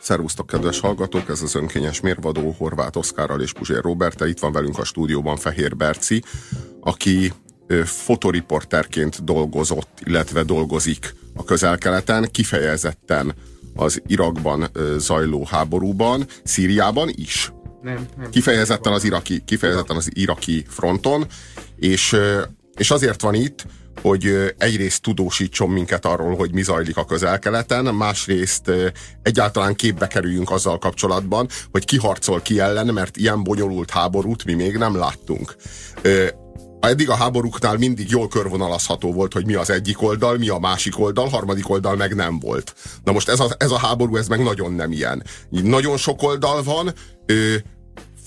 Szervusztok, kedves hallgatók! Ez az önkényes mérvadó Horváth Oszkárral és Puzsér Robertel. Itt van velünk a stúdióban Fehér Berci, aki fotoriporterként dolgozott, illetve dolgozik a közel-keleten, kifejezetten az Irakban zajló háborúban, Szíriában is. Nem, nem. Kifejezetten az iraki, kifejezetten az iraki fronton, és, és azért van itt, hogy egyrészt tudósítson minket arról, hogy mi zajlik a közel-keleten, másrészt egyáltalán képbe kerüljünk azzal kapcsolatban, hogy ki harcol ki ellen, mert ilyen bonyolult háborút mi még nem láttunk. Eddig a háborúknál mindig jól körvonalazható volt, hogy mi az egyik oldal, mi a másik oldal, harmadik oldal meg nem volt. Na most ez a, ez a háború, ez meg nagyon nem ilyen. Nagyon sok oldal van,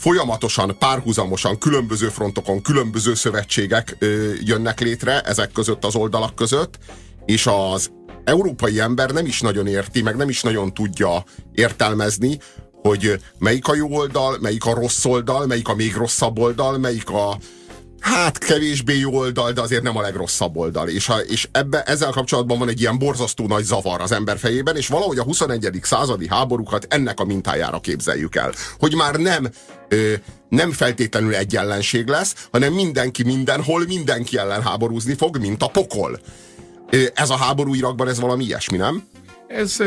folyamatosan, párhuzamosan, különböző frontokon, különböző szövetségek ö, jönnek létre ezek között az oldalak között, és az európai ember nem is nagyon érti, meg nem is nagyon tudja értelmezni, hogy melyik a jó oldal, melyik a rossz oldal, melyik a még rosszabb oldal, melyik a, hát kevésbé jó oldal, de azért nem a legrosszabb oldal. És, a, és ebbe, ezzel kapcsolatban van egy ilyen borzasztó nagy zavar az ember fejében, és valahogy a 21. századi háborúkat ennek a mintájára képzeljük el. Hogy már nem ö, nem feltétlenül egy ellenség lesz, hanem mindenki mindenhol mindenki ellen háborúzni fog, mint a pokol. Ö, ez a háború Irakban, ez valami ilyesmi, nem? Ez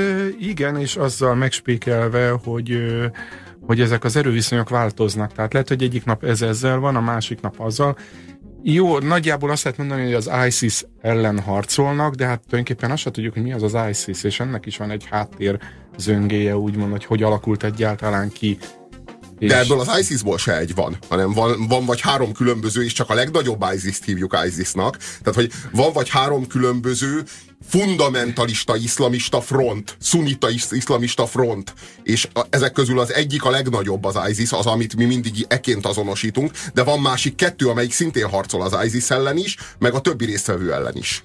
igen, és azzal megspékelve, hogy hogy ezek az erőviszonyok változnak. Tehát lehet, hogy egyik nap ez ezzel van, a másik nap azzal. Jó, nagyjából azt lehet mondani, hogy az ISIS ellen harcolnak, de hát tulajdonképpen azt sem tudjuk, hogy mi az az ISIS, és ennek is van egy háttér zöngéje, úgymond, hogy hogy alakult egyáltalán ki és... De ebből az ISIS-ból se egy van, hanem van, van vagy három különböző, és csak a legnagyobb ISIS-t hívjuk ISIS-nak. Tehát, hogy van vagy három különböző fundamentalista iszlamista front, szunita iszlamista front, és a, ezek közül az egyik a legnagyobb az ISIS, az, amit mi mindig eként azonosítunk, de van másik kettő, amelyik szintén harcol az ISIS ellen is, meg a többi résztvevő ellen is.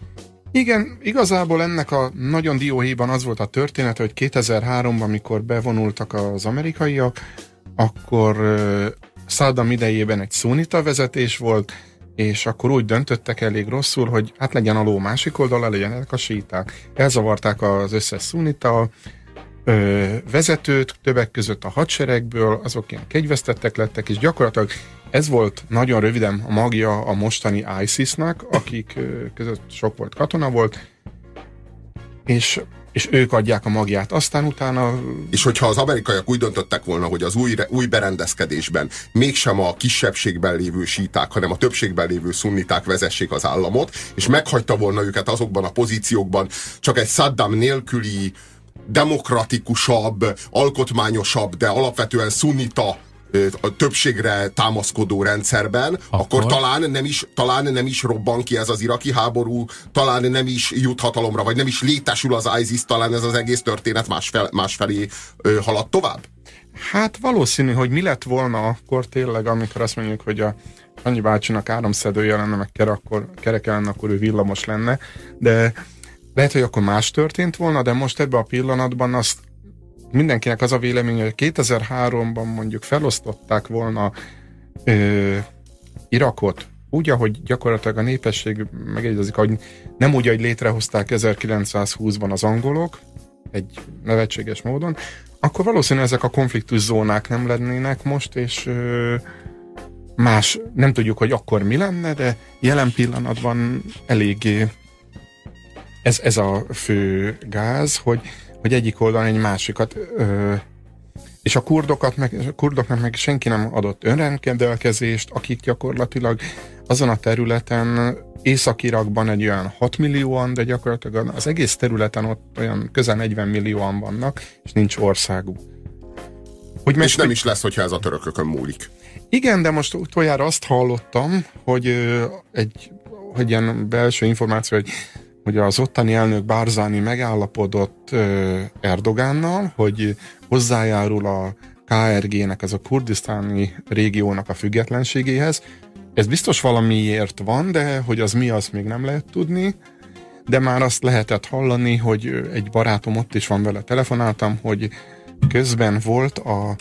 Igen, igazából ennek a nagyon dióhéjban az volt a történet, hogy 2003-ban, amikor bevonultak az amerikaiak, akkor Saddam idejében egy szunita vezetés volt, és akkor úgy döntöttek elég rosszul, hogy hát legyen a ló másik oldala, legyenek a síták. Elzavarták az összes szunita ö, vezetőt, többek között a hadseregből, azok ilyen kegyvesztettek lettek, és gyakorlatilag ez volt nagyon röviden a magja a mostani ISIS-nak, akik ö, között sok volt katona volt, és és ők adják a magját. Aztán utána... És hogyha az amerikaiak úgy döntöttek volna, hogy az új, új berendezkedésben mégsem a kisebbségben lévő síták, hanem a többségben lévő szunniták vezessék az államot, és meghagyta volna őket azokban a pozíciókban, csak egy Saddam nélküli demokratikusabb, alkotmányosabb, de alapvetően szunnita a többségre támaszkodó rendszerben, akkor, akkor talán, nem is, talán nem is robban ki ez az iraki háború, talán nem is jut hatalomra, vagy nem is létesül az ISIS, talán ez az egész történet másfel, másfelé ö, halad tovább? Hát valószínű, hogy mi lett volna akkor tényleg, amikor azt mondjuk, hogy a annyi bácsinak áramszedője lenne, meg kere, akkor, kereke lenne, akkor ő villamos lenne, de lehet, hogy akkor más történt volna, de most ebben a pillanatban azt mindenkinek az a vélemény, hogy 2003-ban mondjuk felosztották volna ö, Irakot úgy, ahogy gyakorlatilag a népesség megegyezik, hogy nem úgy, hogy létrehozták 1920-ban az angolok, egy nevetséges módon, akkor valószínűleg ezek a konfliktus zónák nem lennének most, és ö, más, nem tudjuk, hogy akkor mi lenne, de jelen pillanatban eléggé ez, ez a fő gáz, hogy hogy egyik oldalon egy másikat ö, és a kurdokat meg, a kurdoknak meg senki nem adott önrendelkezést, akik gyakorlatilag azon a területen Észak-Irakban egy olyan 6 millióan, de gyakorlatilag az egész területen ott olyan közel 40 millióan vannak, és nincs országuk. Hogy és nem is lesz, hogyha ez a törökökön múlik. Igen, de most utoljára azt hallottam, hogy egy hogy ilyen belső információ, hogy hogy az ottani elnök Bárzani megállapodott Erdogánnal, hogy hozzájárul a KRG-nek, ez a kurdisztáni régiónak a függetlenségéhez. Ez biztos valamiért van, de hogy az mi, azt még nem lehet tudni. De már azt lehetett hallani, hogy egy barátom ott is van vele, telefonáltam, hogy közben volt a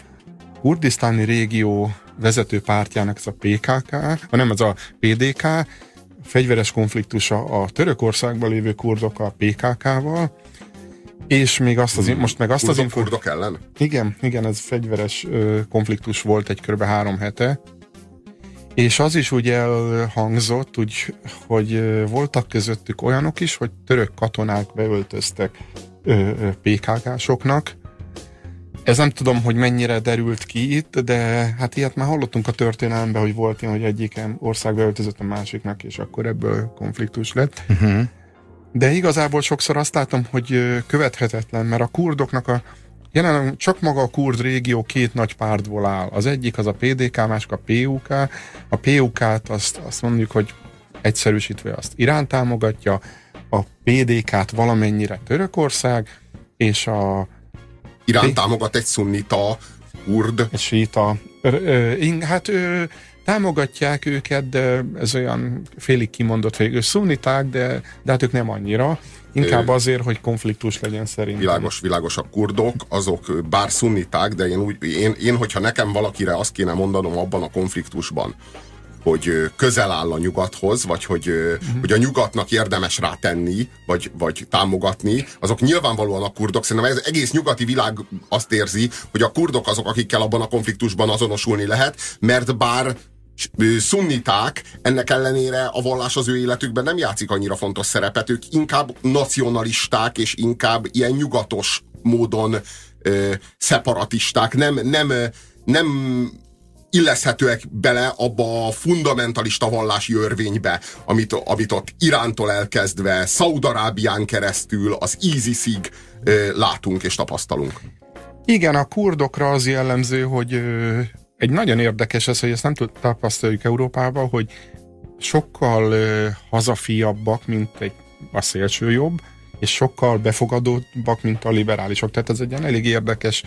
kurdisztáni régió vezető pártjának, ez a PKK, hanem ez a PDK, fegyveres konfliktusa a Törökországban lévő kurdokkal, PKK-val, És még azt az, most meg azt Kurdok, az kurdok ellen? Igen, igen, ez fegyveres ö, konfliktus volt egy kb. három hete. És az is úgy elhangzott, úgy, hogy voltak közöttük olyanok is, hogy török katonák beöltöztek PKK-soknak. Ez nem tudom, hogy mennyire derült ki itt, de hát ilyet már hallottunk a történelemben, hogy volt ilyen, hogy egyik ország beöltözött a másiknak, és akkor ebből konfliktus lett. Uh-huh. De igazából sokszor azt látom, hogy követhetetlen, mert a kurdoknak a jelenleg csak maga a kurd régió két nagy pártból áll. Az egyik az a PDK, másik a PUK. A PUK-t azt, azt mondjuk, hogy egyszerűsítve azt Irán támogatja, a PDK-t valamennyire Törökország, és a Irán támogat egy szunnita kurd. Egy síta. Hát ő, támogatják őket, de ez olyan félig kimondott, hogy ők szunniták, de, de hát ők nem annyira. Inkább azért, hogy konfliktus legyen szerintem. Világos, világos. A kurdok, azok bár szunniták, de én, úgy, én, én, hogyha nekem valakire azt kéne mondanom abban a konfliktusban, hogy közel áll a nyugathoz, vagy hogy, uh-huh. hogy a nyugatnak érdemes rátenni, vagy, vagy támogatni, azok nyilvánvalóan a kurdok. Szerintem ez egész nyugati világ azt érzi, hogy a kurdok azok, akikkel abban a konfliktusban azonosulni lehet, mert bár szunniták, ennek ellenére a vallás az ő életükben nem játszik annyira fontos szerepet, ők inkább nacionalisták, és inkább ilyen nyugatos módon ö, szeparatisták, nem, nem, nem illeszhetőek bele abba a fundamentalista vallási örvénybe, amit, amit ott Irántól elkezdve, Szaudarábián keresztül, az ISIS-ig látunk és tapasztalunk. Igen, a kurdokra az jellemző, hogy egy nagyon érdekes ez, hogy ezt nem tapasztaljuk Európában, hogy sokkal hazafiabbak, mint egy a szélső jobb, és sokkal befogadóbbak, mint a liberálisok. Tehát ez egy elég érdekes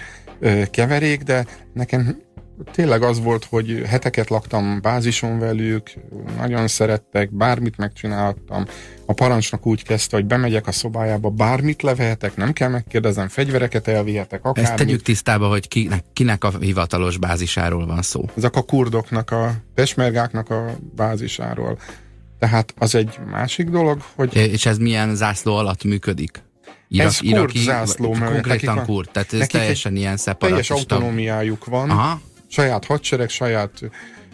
keverék, de nekem tényleg az volt, hogy heteket laktam bázison velük, nagyon szerettek, bármit megcsináltam. A parancsnok úgy kezdte, hogy bemegyek a szobájába, bármit levehetek, nem kell megkérdezem, fegyvereket elvihetek, akármit. Ezt tegyük tisztába, hogy kinek, kinek a hivatalos bázisáról van szó. Ezek a kurdoknak, a pesmergáknak a bázisáról. Tehát az egy másik dolog, hogy... És ez milyen zászló alatt működik? Irak, ez iraki, zászló, konkrétan kurd, tehát ez teljesen ilyen szeparatista. Teljes autonómiájuk van. Aha saját hadsereg, saját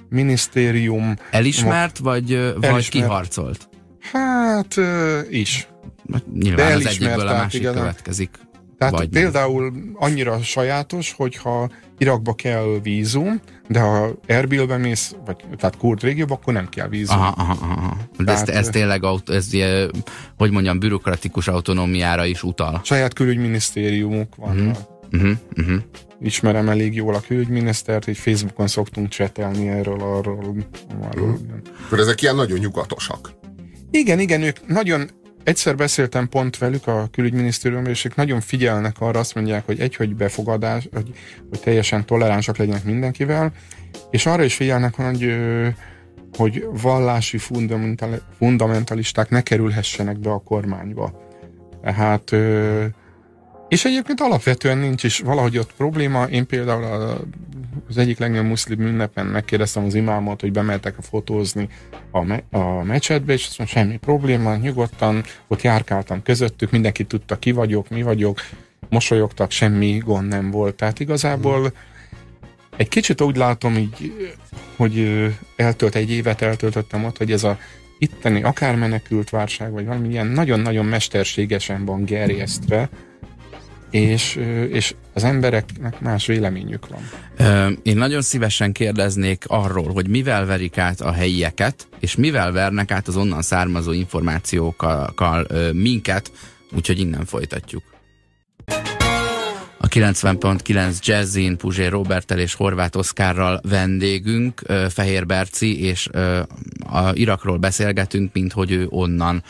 minisztérium. Elismert, vagy, elismert. vagy kiharcolt? Hát is. Nyilván De az egyikből a másik igazán. következik. Tehát vagy például nem. annyira sajátos, hogyha Irakba kell vízum, de ha Erbilbe mész, vagy tehát kurd régióba, akkor nem kell vízum. Aha, aha, aha. De tehát, ez, ez tényleg, ez, hogy mondjam, bürokratikus autonómiára is utal. Saját külügyminisztériumuk van. Uh-huh. Uh-huh. Uh-huh ismerem elég jól a külügyminisztert, hogy Facebookon szoktunk csetelni erről, arról. arról. Akkor ezek ilyen nagyon nyugatosak. Igen, igen, ők nagyon egyszer beszéltem pont velük a külügyminisztériumban, és ők nagyon figyelnek arra, azt mondják, hogy egy, hogy befogadás, hogy, hogy teljesen toleránsak legyenek mindenkivel, és arra is figyelnek, hogy, hogy vallási fundamentalisták ne kerülhessenek be a kormányba. Tehát és egyébként alapvetően nincs is valahogy ott probléma. Én például az egyik legnagyobb muszlim ünnepen megkérdeztem az imámot, hogy bemeltek a fotózni a, me- a mecsetbe, és azt mondja, semmi probléma, nyugodtan, ott járkáltam közöttük, mindenki tudta ki vagyok, mi vagyok, mosolyogtak, semmi gond nem volt. Tehát igazából egy kicsit úgy látom így, hogy eltölt egy évet eltöltöttem ott, hogy ez a itteni akár menekült válság, vagy valami ilyen nagyon-nagyon mesterségesen van gerjesztve, és, és az embereknek más véleményük van. Én nagyon szívesen kérdeznék arról, hogy mivel verik át a helyieket, és mivel vernek át az onnan származó információkkal minket, úgyhogy innen folytatjuk. A 90.9 Jazzin Puzsé Robertel és Horváth Oszkárral vendégünk, Fehér Berci, és a Irakról beszélgetünk, mint hogy ő onnan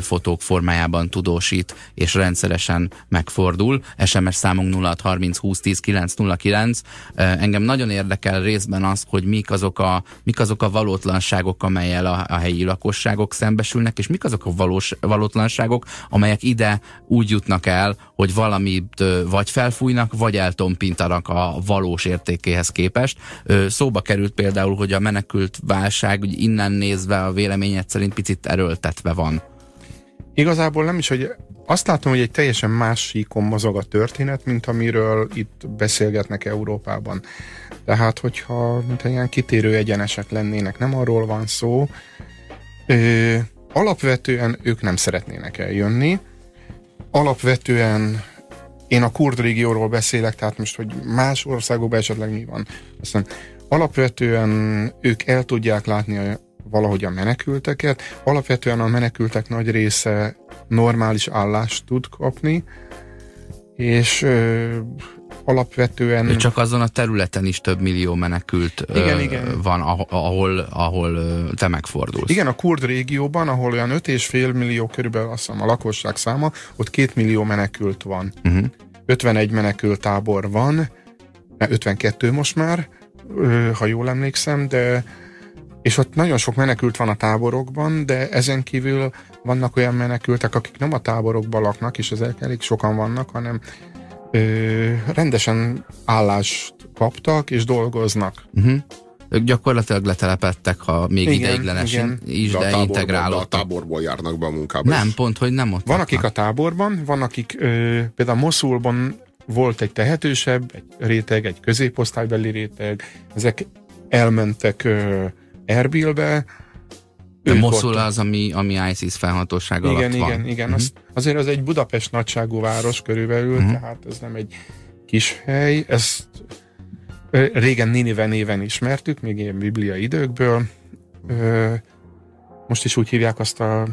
fotók formájában tudósít, és rendszeresen megfordul. SMS számunk 0630 20 10 909. Engem nagyon érdekel részben az, hogy mik azok a, mik azok a valótlanságok, amelyel a, a helyi lakosságok szembesülnek, és mik azok a valós, valótlanságok, amelyek ide úgy jutnak el, hogy valamit vagy felfújnak, vagy eltompintanak a valós értékéhez képest. Szóba került például, hogy a menekült válság hogy innen nézve a véleményed szerint picit erőltetve van. Igazából nem is, hogy azt látom, hogy egy teljesen más mozog a történet, mint amiről itt beszélgetnek Európában. Tehát, hogyha mint ilyen kitérő egyenesek lennének, nem arról van szó. Ö, alapvetően ők nem szeretnének eljönni. Alapvetően én a kurd régióról beszélek, tehát most, hogy más országokban esetleg mi van. Aztán alapvetően ők el tudják látni a, valahogy a menekülteket. Alapvetően a menekültek nagy része normális állást tud kapni, és alapvetően... Csak azon a területen is több millió menekült igen, ö, igen. van, ahol, ahol te megfordulsz. Igen, a kurd régióban, ahol olyan 5,5 millió körülbelül azt hiszem a lakosság száma, ott 2 millió menekült van. Uh-huh. 51 menekült tábor van, 52 most már, ha jól emlékszem, de és ott nagyon sok menekült van a táborokban, de ezen kívül vannak olyan menekültek, akik nem a táborokban laknak, és ezek elég sokan vannak, hanem ö, rendesen állást kaptak, és dolgoznak. Uh-huh. Ők gyakorlatilag letelepettek, ha még Igen, ideiglenesen igen. is, De a de, táborból, de a integrálódtak. táborból járnak be a munkába. Nem, is. pont, hogy nem ott Van, akik a táborban, van, akik ö, például Moszulban volt egy tehetősebb, egy réteg, egy középosztálybeli réteg, ezek elmentek ö, Erbilbe. De Moszul az, ami, ami ISIS felhatóság alatt Igen, van. igen, igen. Mhm. Az, azért az egy Budapest nagyságú város körülbelül, Mhm. tehát ez nem egy kis hely. Ezt régen Ninive néven ismertük, még ilyen bibliai időkből. Most is úgy hívják azt a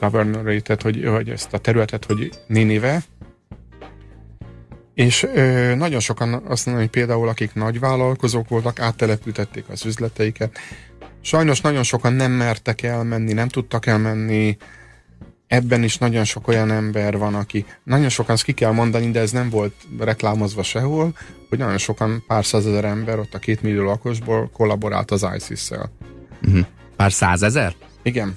governoratet, hogy, hogy ezt a területet, hogy Ninive. És ö, nagyon sokan azt mondom, hogy például akik nagy vállalkozók voltak, áttelepítették az üzleteiket. Sajnos nagyon sokan nem mertek elmenni, nem tudtak elmenni, ebben is nagyon sok olyan ember van, aki nagyon sokan, ezt ki kell mondani, de ez nem volt reklámozva sehol, hogy nagyon sokan, pár százezer ember ott a két millió lakosból kollaborált az ISIS-szel. Mhm. Pár százezer? Igen.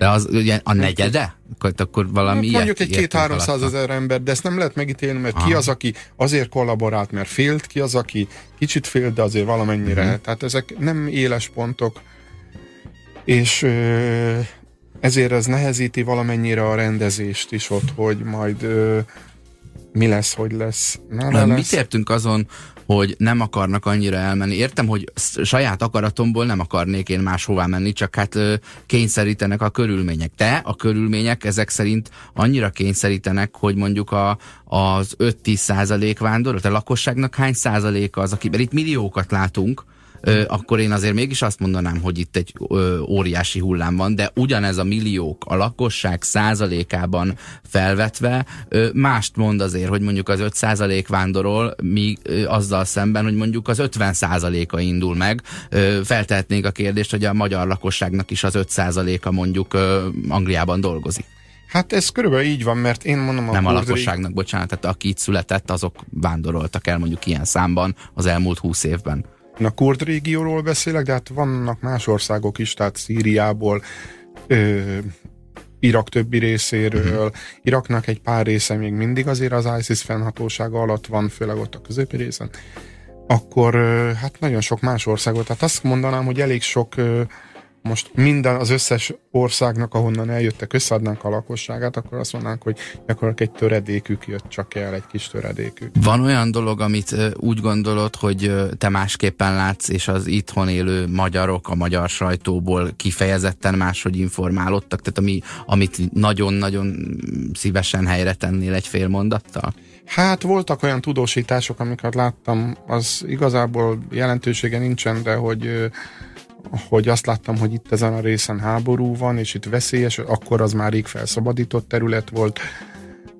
De az ugye a negyede? Akkor, akkor valami Hát ilyet mondjuk egy két-háromszáz ezer ember, de ezt nem lehet megítélni, mert ki Aha. az, aki azért kollaborált, mert félt, ki az, aki kicsit félt, de azért valamennyire. Mhm. Tehát ezek nem éles pontok, és ö, ezért ez nehezíti valamennyire a rendezést is ott, hogy majd ö, mi lesz, hogy lesz. Na, Na, lesz. Mit értünk azon, hogy nem akarnak annyira elmenni? Értem, hogy saját akaratomból nem akarnék én máshová menni, csak hát kényszerítenek a körülmények. De a körülmények ezek szerint annyira kényszerítenek, hogy mondjuk a, az 5-10 százalék vándorol, a lakosságnak hány százaléka az, aki, mert itt milliókat látunk, akkor én azért mégis azt mondanám, hogy itt egy óriási hullám van, de ugyanez a milliók a lakosság százalékában felvetve mást mond azért, hogy mondjuk az 5 százalék vándorol, ö, azzal szemben, hogy mondjuk az 50 százaléka indul meg. Feltehetnénk a kérdést, hogy a magyar lakosságnak is az 5 százaléka mondjuk Angliában dolgozik. Hát ez körülbelül így van, mert én mondom a Nem a kurd lakosságnak, bocsánat, tehát aki itt született, azok vándoroltak el mondjuk ilyen számban az elmúlt 20 évben. Én a kurd régióról beszélek, de hát vannak más országok is, tehát Szíriából, ö, Irak többi részéről. Uh-huh. Iraknak egy pár része még mindig azért az ISIS fennhatósága alatt van, főleg ott a középi részen. Akkor ö, hát nagyon sok más országot. Tehát azt mondanám, hogy elég sok ö, most minden, az összes országnak, ahonnan eljöttek, összeadnánk a lakosságát, akkor azt mondanánk, hogy gyakorlatilag egy töredékük jött csak el, egy kis töredékük. Van olyan dolog, amit úgy gondolod, hogy te másképpen látsz, és az itthon élő magyarok a magyar sajtóból kifejezetten máshogy informálódtak, tehát ami, amit nagyon-nagyon szívesen helyre tennél egy fél mondattal? Hát voltak olyan tudósítások, amiket láttam, az igazából jelentősége nincsen, de hogy hogy azt láttam, hogy itt ezen a részen háború van, és itt veszélyes, akkor az már rég felszabadított terület volt,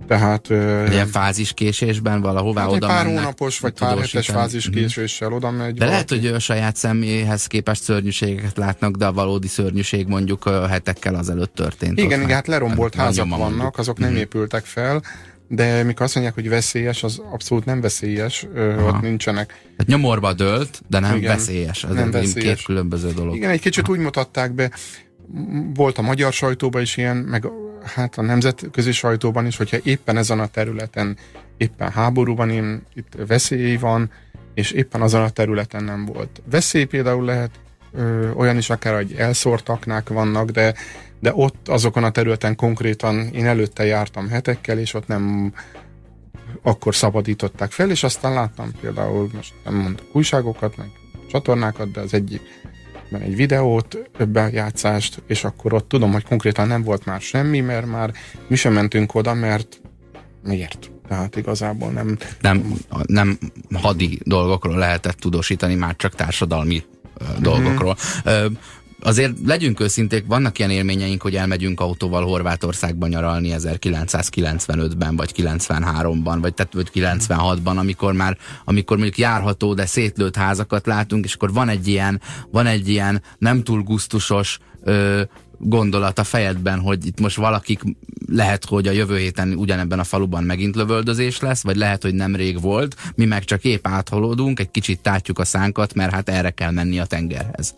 tehát Ilyen fáziskésésben valahová hát oda pár mennek hónapos vagy pár hetes tudósítani. fázis Mhm. késéssel oda megy. De lehet, valaki. hogy a saját személyhez képest szörnyűségeket látnak, de a valódi szörnyűség mondjuk hetekkel azelőtt történt. Igen, igen, hát lerombolt házak vannak, azok nem Mhm. épültek fel, de mikor azt mondják, hogy veszélyes, az abszolút nem veszélyes, ö, Aha. ott nincsenek. Tehát nyomorba dőlt, de nem Igen, veszélyes. Ez nem veszélyes. két különböző dolog. Igen, egy kicsit úgy mutatták be, volt a magyar sajtóban is ilyen, meg hát a nemzetközi sajtóban is, hogyha éppen ezen a területen éppen háború van, én, itt veszély van, és éppen azon a területen nem volt. Veszély például lehet ö, olyan is akár, hogy elszórtaknák vannak, de, de ott azokon a területen konkrétan én előtte jártam hetekkel, és ott nem akkor szabadították fel, és aztán láttam például, most nem mondok újságokat, meg csatornákat, de az egyik egy videót, bejátszást, és akkor ott tudom, hogy konkrétan nem volt már semmi, mert már mi sem mentünk oda, mert miért? Tehát igazából nem... Nem, nem hadi dolgokról lehetett tudósítani, már csak társadalmi dolgokról. Uh, azért legyünk őszinték, vannak ilyen élményeink, hogy elmegyünk autóval Horvátországban nyaralni 1995-ben, vagy 93-ban, vagy, tehát, vagy 96-ban, amikor már, amikor mondjuk járható, de szétlőtt házakat látunk, és akkor van egy ilyen, van egy ilyen nem túl gusztusos gondolat a fejedben, hogy itt most valakik lehet, hogy a jövő héten ugyanebben a faluban megint lövöldözés lesz, vagy lehet, hogy nemrég volt, mi meg csak épp áthalódunk, egy kicsit tátjuk a szánkat, mert hát erre kell menni a tengerhez.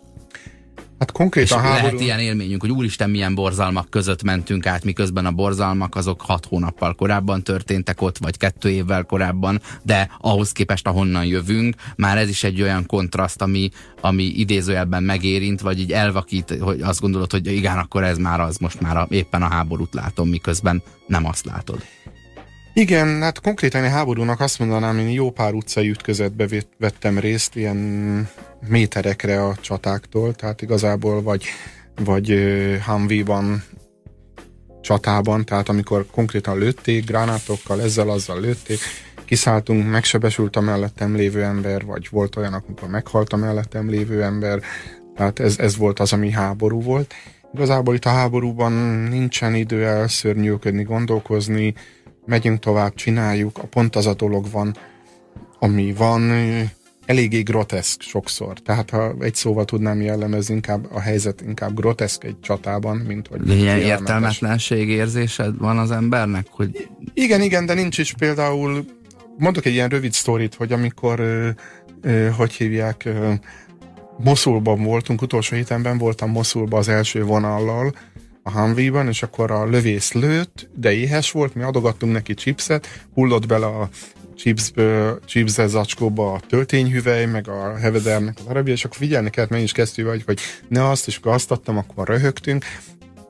Hát konkrétan és háború... lehet ilyen élményünk, hogy úristen milyen borzalmak között mentünk át, miközben a borzalmak azok hat hónappal korábban történtek ott, vagy kettő évvel korábban, de ahhoz képest, ahonnan jövünk, már ez is egy olyan kontraszt, ami, ami idézőjelben megérint, vagy így elvakít, hogy azt gondolod, hogy igen, akkor ez már az, most már a, éppen a háborút látom, miközben nem azt látod. Igen, hát konkrétan a háborúnak azt mondanám, én jó pár utcai ütközetbe vettem részt, ilyen méterekre a csatáktól, tehát igazából vagy, vagy Humvee-ban csatában, tehát amikor konkrétan lőtték, gránátokkal, ezzel, azzal lőtték, kiszálltunk, megsebesült a mellettem lévő ember, vagy volt olyan, amikor meghalt a mellettem lévő ember, tehát ez, ez volt az, ami háború volt. Igazából itt a háborúban nincsen idő elszörnyűködni, gondolkozni, megyünk tovább, csináljuk, a pont az a dolog van, ami van, eléggé groteszk sokszor. Tehát ha egy szóval tudnám jellemezni, inkább a helyzet inkább groteszk egy csatában, mint hogy... Ilyen értelmetlenség érzésed van az embernek? Hogy... Igen, igen, de nincs is például, mondok egy ilyen rövid sztorit, hogy amikor, ö, ö, hogy hívják, ö, Moszulban voltunk, utolsó hétenben voltam Moszulban az első vonallal, a Humvee-ban, és akkor a lövész lőtt, de éhes volt, mi adogattunk neki chipset, hullott bele a chipsből, chipszel zacskóba a töltényhüvely, meg a hevedernek az arabia, és akkor figyelni kellett, meg is kezdtük, vagy, hogy ne azt, és akkor azt adtam, akkor röhögtünk,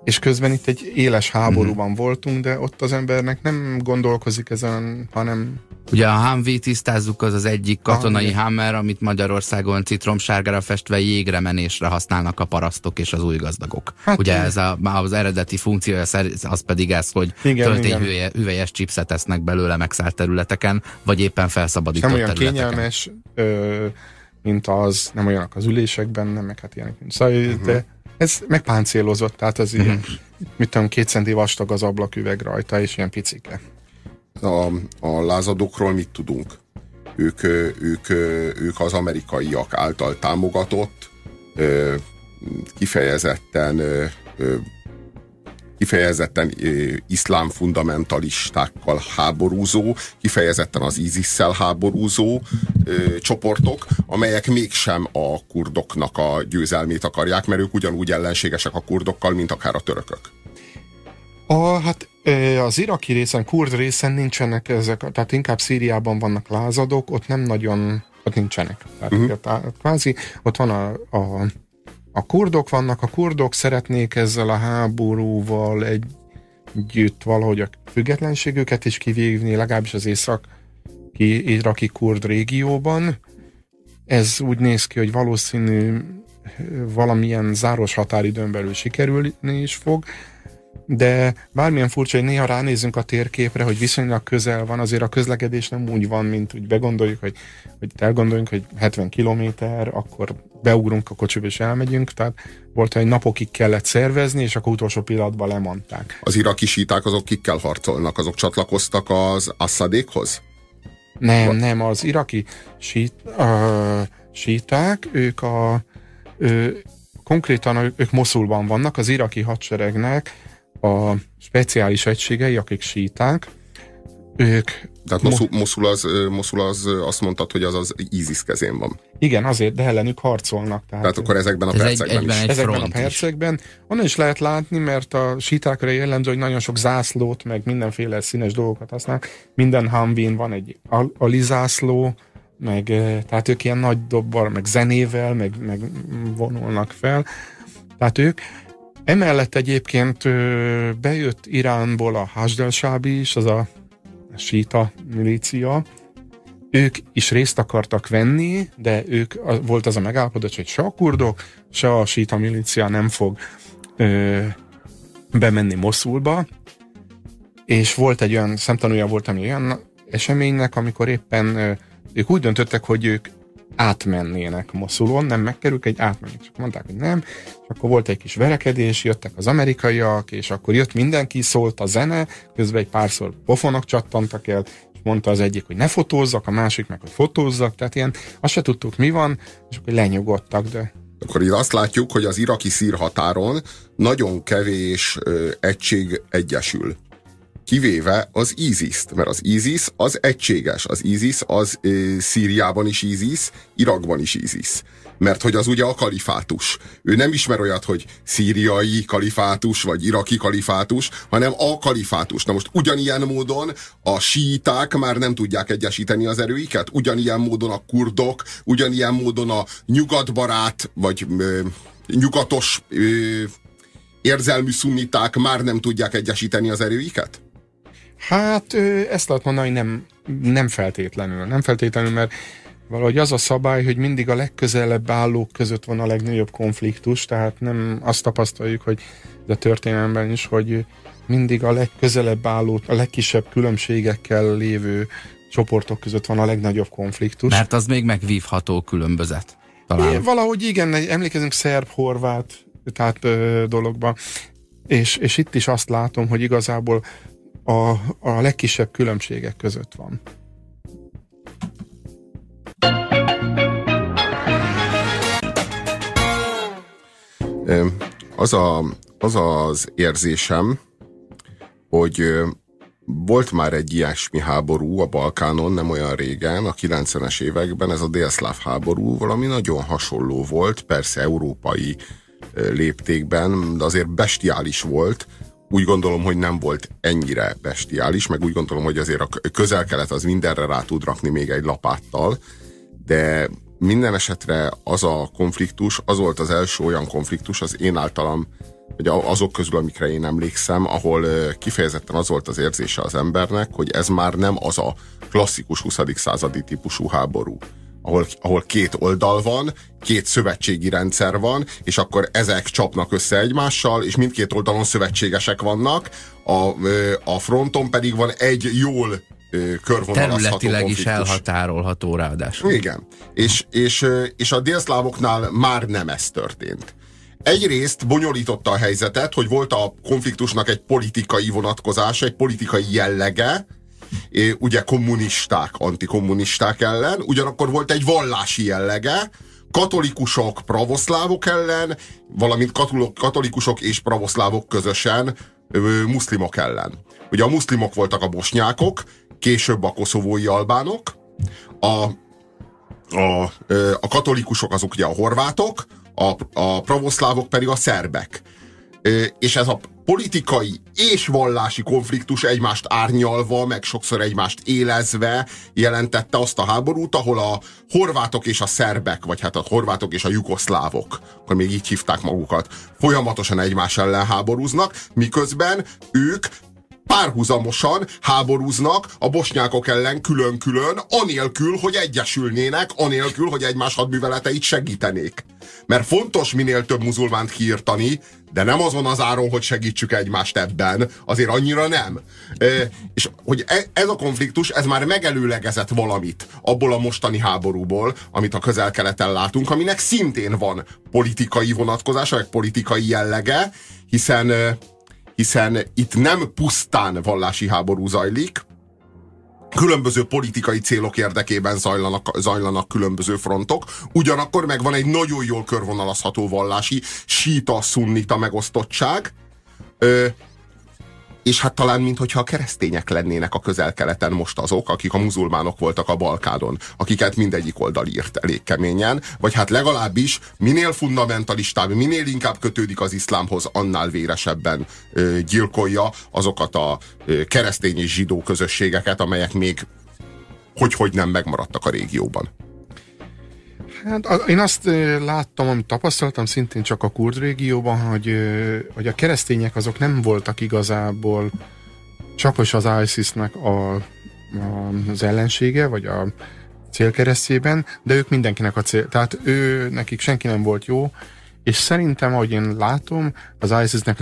és közben itt egy éles háborúban mm. voltunk, de ott az embernek nem gondolkozik ezen, hanem... Ugye a Humvee tisztázzuk, az az egyik katonai ah, Hammer, amit Magyarországon citromsárgára festve jégre menésre használnak a parasztok és az új gazdagok. Hát, Ugye ez a, az eredeti funkció, az pedig ez, hogy töltényhüvelyes chipset esznek belőle megszállt területeken, vagy éppen felszabadított nem olyan területeken. kényelmes, ö, mint az, nem olyanak az ülések benne, meg hát ilyenek, mint szóval, uh-huh. de ez megpáncélozott, tehát ez uh-huh. ilyen, mit tudom, két centi vastag az ablaküveg rajta, és ilyen picike. A, a lázadókról mit tudunk? Ők, ők, ők az amerikaiak által támogatott, kifejezetten kifejezetten iszlám fundamentalistákkal háborúzó, kifejezetten az ISIS-szel háborúzó ö, csoportok, amelyek mégsem a kurdoknak a győzelmét akarják, mert ők ugyanúgy ellenségesek a kurdokkal, mint akár a törökök. A, hát az iraki részen, kurd részen nincsenek ezek, tehát inkább Szíriában vannak lázadók, ott nem nagyon, ott nincsenek. Tehát uh-huh. kvázi, ott van a, a a kurdok vannak, a kurdok szeretnék ezzel a háborúval együtt valahogy a függetlenségüket is kivívni, legalábbis az észak iraki kurd régióban. Ez úgy néz ki, hogy valószínű valamilyen záros határidőn belül sikerülni is fog de bármilyen furcsa, hogy néha ránézünk a térképre, hogy viszonylag közel van, azért a közlekedés nem úgy van, mint úgy begondoljuk, hogy, hogy elgondoljunk, hogy 70 kilométer, akkor beugrunk a kocsiba és elmegyünk, tehát volt, hogy napokig kellett szervezni, és akkor utolsó pillanatban lemondták. Az iraki síták azok kikkel harcolnak? Azok csatlakoztak az Assadékhoz? Nem, nem, az iraki sít, uh, síták, ők a ö, konkrétan ők Moszulban vannak, az iraki hadseregnek a speciális egységei, akik síták, ők... Tehát Moszul, Moszul, az, Moszul az azt mondtad, hogy az az ISIS kezén van. Igen, azért, de ellenük harcolnak. Tehát, tehát akkor ezekben a ez percekben egy, is. Ezekben a percekben. Onnan is lehet látni, mert a sítákra jellemző, hogy nagyon sok zászlót, meg mindenféle színes dolgokat használnak. Minden Humvee van egy alizászló, meg tehát ők ilyen nagy dobbal, meg zenével, meg, meg vonulnak fel. Tehát ők Emellett egyébként bejött Iránból a Hasdel Sábi is, az a síta milícia, ők is részt akartak venni, de ők volt az a megállapodás, hogy se a kurdok, se a síta milícia nem fog ö, bemenni Moszulba, és volt egy olyan, szemtanúja voltam egy olyan eseménynek, amikor éppen ö, ők úgy döntöttek, hogy ők átmennének Moszulon, nem megkerültek, egy átmenni. Csak mondták, hogy nem, és akkor volt egy kis verekedés, jöttek az amerikaiak, és akkor jött mindenki, szólt a zene, közben egy párszor pofonok csattantak el, és mondta az egyik, hogy ne fotózzak, a másik meg, hogy fotózzak, tehát ilyen, azt se tudtuk, mi van, és akkor lenyugodtak, de akkor itt azt látjuk, hogy az iraki szírhatáron nagyon kevés ö, egység egyesül kivéve az ISIS-t, mert az ISIS az egységes, az ISIS az ö, Szíriában is ISIS, Irakban is ISIS. Mert hogy az ugye a kalifátus. Ő nem ismer olyat, hogy szíriai kalifátus, vagy iraki kalifátus, hanem a kalifátus. Na most ugyanilyen módon a síták már nem tudják egyesíteni az erőiket, ugyanilyen módon a kurdok, ugyanilyen módon a nyugatbarát, vagy ö, nyugatos ö, érzelmű szunniták már nem tudják egyesíteni az erőiket? Hát ezt lehet mondani, hogy nem, nem feltétlenül. Nem feltétlenül, mert valahogy az a szabály, hogy mindig a legközelebb állók között van a legnagyobb konfliktus, tehát nem azt tapasztaljuk, hogy a történelemben is, hogy mindig a legközelebb álló, a legkisebb különbségekkel lévő csoportok között van a legnagyobb konfliktus. Mert az még megvívható különbözet. Talán. É, valahogy igen, emlékezünk szerb-horvát tehát ö, dologba, és, és itt is azt látom, hogy igazából a, a legkisebb különbségek között van. Az, a, az az érzésem, hogy volt már egy ilyesmi háború a Balkánon nem olyan régen, a 90-es években, ez a délszláv háború, valami nagyon hasonló volt, persze európai léptékben, de azért bestiális volt, úgy gondolom, hogy nem volt ennyire bestiális, meg úgy gondolom, hogy azért a közel-kelet az mindenre rá tud rakni még egy lapáttal, de minden esetre az a konfliktus, az volt az első olyan konfliktus, az én általam, vagy azok közül, amikre én emlékszem, ahol kifejezetten az volt az érzése az embernek, hogy ez már nem az a klasszikus 20. századi típusú háború ahol, ahol két oldal van, két szövetségi rendszer van, és akkor ezek csapnak össze egymással, és mindkét oldalon szövetségesek vannak, a, a fronton pedig van egy jól körvonalazható Területileg is elhatárolható ráadásul. Igen, és, és, és a délszlávoknál már nem ez történt. Egyrészt bonyolította a helyzetet, hogy volt a konfliktusnak egy politikai vonatkozása, egy politikai jellege, ugye kommunisták, antikommunisták ellen, ugyanakkor volt egy vallási jellege, katolikusok, pravoszlávok ellen, valamint katolikusok és pravoszlávok közösen muszlimok ellen. Ugye a muszlimok voltak a bosnyákok, később a koszovói albánok, a, a, a katolikusok azok ugye a horvátok, a, a pravoszlávok pedig a szerbek. És ez a politikai és vallási konfliktus egymást árnyalva, meg sokszor egymást élezve jelentette azt a háborút, ahol a horvátok és a szerbek, vagy hát a horvátok és a jugoszlávok, akkor még így hívták magukat, folyamatosan egymás ellen háborúznak, miközben ők párhuzamosan háborúznak a bosnyákok ellen külön-külön, anélkül, hogy egyesülnének, anélkül, hogy egymás hadműveleteit segítenék. Mert fontos minél több muzulmánt kiirtani, de nem azon az áron, hogy segítsük egymást ebben, azért annyira nem. E, és hogy e, ez a konfliktus, ez már megelőlegezett valamit abból a mostani háborúból, amit a közel-keleten látunk, aminek szintén van politikai vonatkozása, meg politikai jellege, hiszen hiszen itt nem pusztán vallási háború zajlik, különböző politikai célok érdekében zajlanak, zajlanak különböző frontok, ugyanakkor meg van egy nagyon jól körvonalazható vallási síta-szunnita megosztottság, és hát talán, mintha a keresztények lennének a közel-keleten most azok, akik a muzulmánok voltak a Balkánon, akiket mindegyik oldal írt elég keményen, vagy hát legalábbis minél fundamentalistább, minél inkább kötődik az iszlámhoz, annál véresebben ö, gyilkolja azokat a ö, keresztény és zsidó közösségeket, amelyek még hogy hogy nem megmaradtak a régióban. Hát én azt láttam, amit tapasztaltam szintén csak a kurd régióban, hogy, hogy a keresztények azok nem voltak igazából csak az ISIS-nek a, a, az ellensége, vagy a célkeresztjében, de ők mindenkinek a cél. Tehát ő, nekik senki nem volt jó, és szerintem, ahogy én látom, az ISIS-nek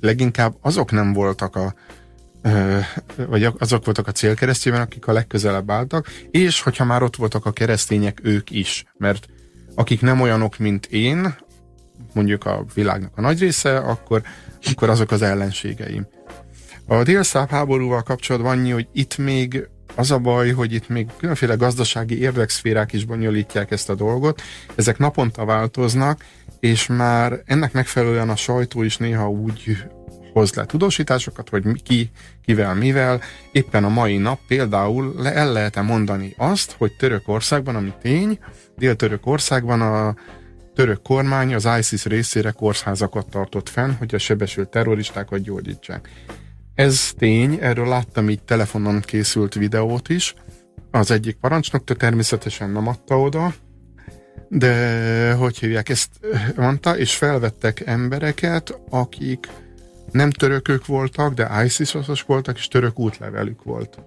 leginkább azok nem voltak a vagy azok voltak a célkeresztjében, akik a legközelebb álltak, és hogyha már ott voltak a keresztények, ők is, mert akik nem olyanok, mint én, mondjuk a világnak a nagy része, akkor, akkor azok az ellenségeim. A délszáv háborúval kapcsolatban annyi, hogy itt még az a baj, hogy itt még különféle gazdasági érdekszférák is bonyolítják ezt a dolgot, ezek naponta változnak, és már ennek megfelelően a sajtó is néha úgy hoz le tudósításokat, hogy ki, kivel, mivel. Éppen a mai nap például le, el lehet -e mondani azt, hogy Törökországban, ami tény, Dél-Törökországban a török kormány az ISIS részére kórházakat tartott fenn, hogy a sebesült terroristákat gyógyítsák. Ez tény, erről láttam így telefonon készült videót is. Az egyik parancsnok természetesen nem adta oda, de hogy hívják, ezt mondta, és felvettek embereket, akik nem törökök voltak, de ISIS-oszos voltak, és török útlevelük volt.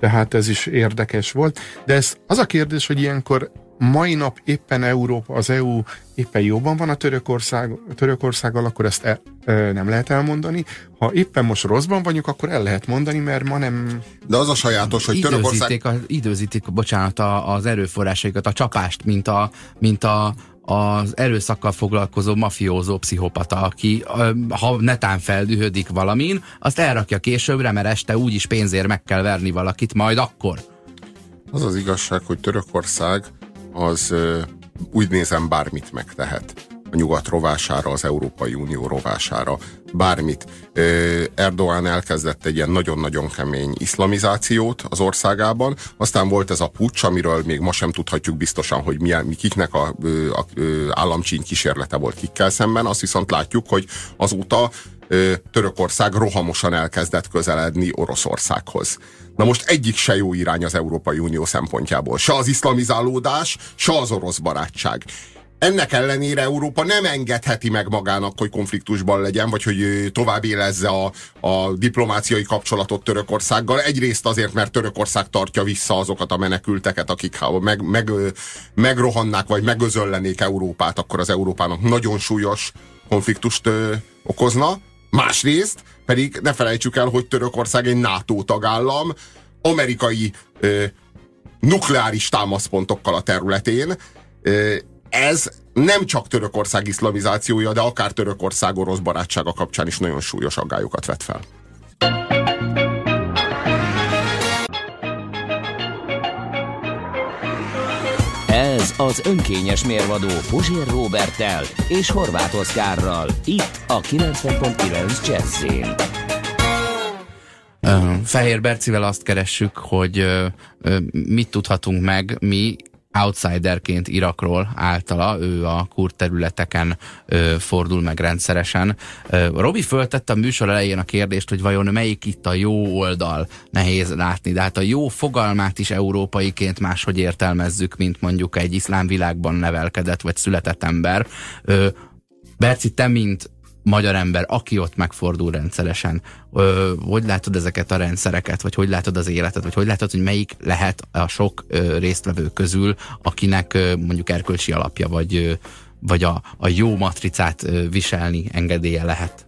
Tehát ez is érdekes volt. De ez az a kérdés, hogy ilyenkor mai nap éppen Európa, az EU éppen jobban van a Törökország, a Törökországgal, akkor ezt e, e, nem lehet elmondani. Ha éppen most rosszban vagyunk, akkor el lehet mondani, mert ma nem... De az a sajátos, hogy Törökország... A, időzítik, bocsánat, a, az erőforrásaikat, a csapást, mint a, mint a az erőszakkal foglalkozó mafiózó pszichopata, aki ha netán feldühödik valamin, azt elrakja későbbre, mert este úgyis pénzért meg kell verni valakit, majd akkor. Az az igazság, hogy Törökország az úgy nézem bármit megtehet a nyugat rovására, az Európai Unió rovására, bármit. Erdoğan elkezdett egy ilyen nagyon-nagyon kemény iszlamizációt az országában, aztán volt ez a pucs, amiről még ma sem tudhatjuk biztosan, hogy milyen, mi kiknek a, a, a államcsíny kísérlete volt kikkel szemben, azt viszont látjuk, hogy azóta Törökország rohamosan elkezdett közeledni Oroszországhoz. Na most egyik se jó irány az Európai Unió szempontjából. Se az iszlamizálódás, se az orosz barátság. Ennek ellenére Európa nem engedheti meg magának, hogy konfliktusban legyen, vagy hogy tovább élezze a, a diplomáciai kapcsolatot Törökországgal. Egyrészt azért, mert Törökország tartja vissza azokat a menekülteket, akik ha meg, meg, megrohannák, vagy megözöllenék Európát, akkor az Európának nagyon súlyos konfliktust ö, okozna. Másrészt pedig ne felejtsük el, hogy Törökország egy NATO tagállam, amerikai ö, nukleáris támaszpontokkal a területén. Ez nem csak Törökország iszlamizációja, de akár Törökország orosz barátsága kapcsán is nagyon súlyos aggályokat vet fel. Ez az önkényes mérvadó Puzsér Robertel és Horváth Oszkárral. Itt a 90.9 Jazzin. Fehér Bercivel azt keressük, hogy mit tudhatunk meg mi outsiderként Irakról általa, ő a kurd területeken ö, fordul meg rendszeresen. Ö, Robi föltette a műsor elején a kérdést, hogy vajon melyik itt a jó oldal, nehéz látni, de hát a jó fogalmát is európaiként máshogy értelmezzük, mint mondjuk egy iszlám világban nevelkedett vagy született ember. Ö, Berci, te mint magyar ember, aki ott megfordul rendszeresen. Ö, hogy látod ezeket a rendszereket, vagy hogy látod az életet, vagy hogy látod, hogy melyik lehet a sok ö, résztvevő közül, akinek ö, mondjuk erkölcsi alapja, vagy, ö, vagy a, a jó matricát ö, viselni engedélye lehet?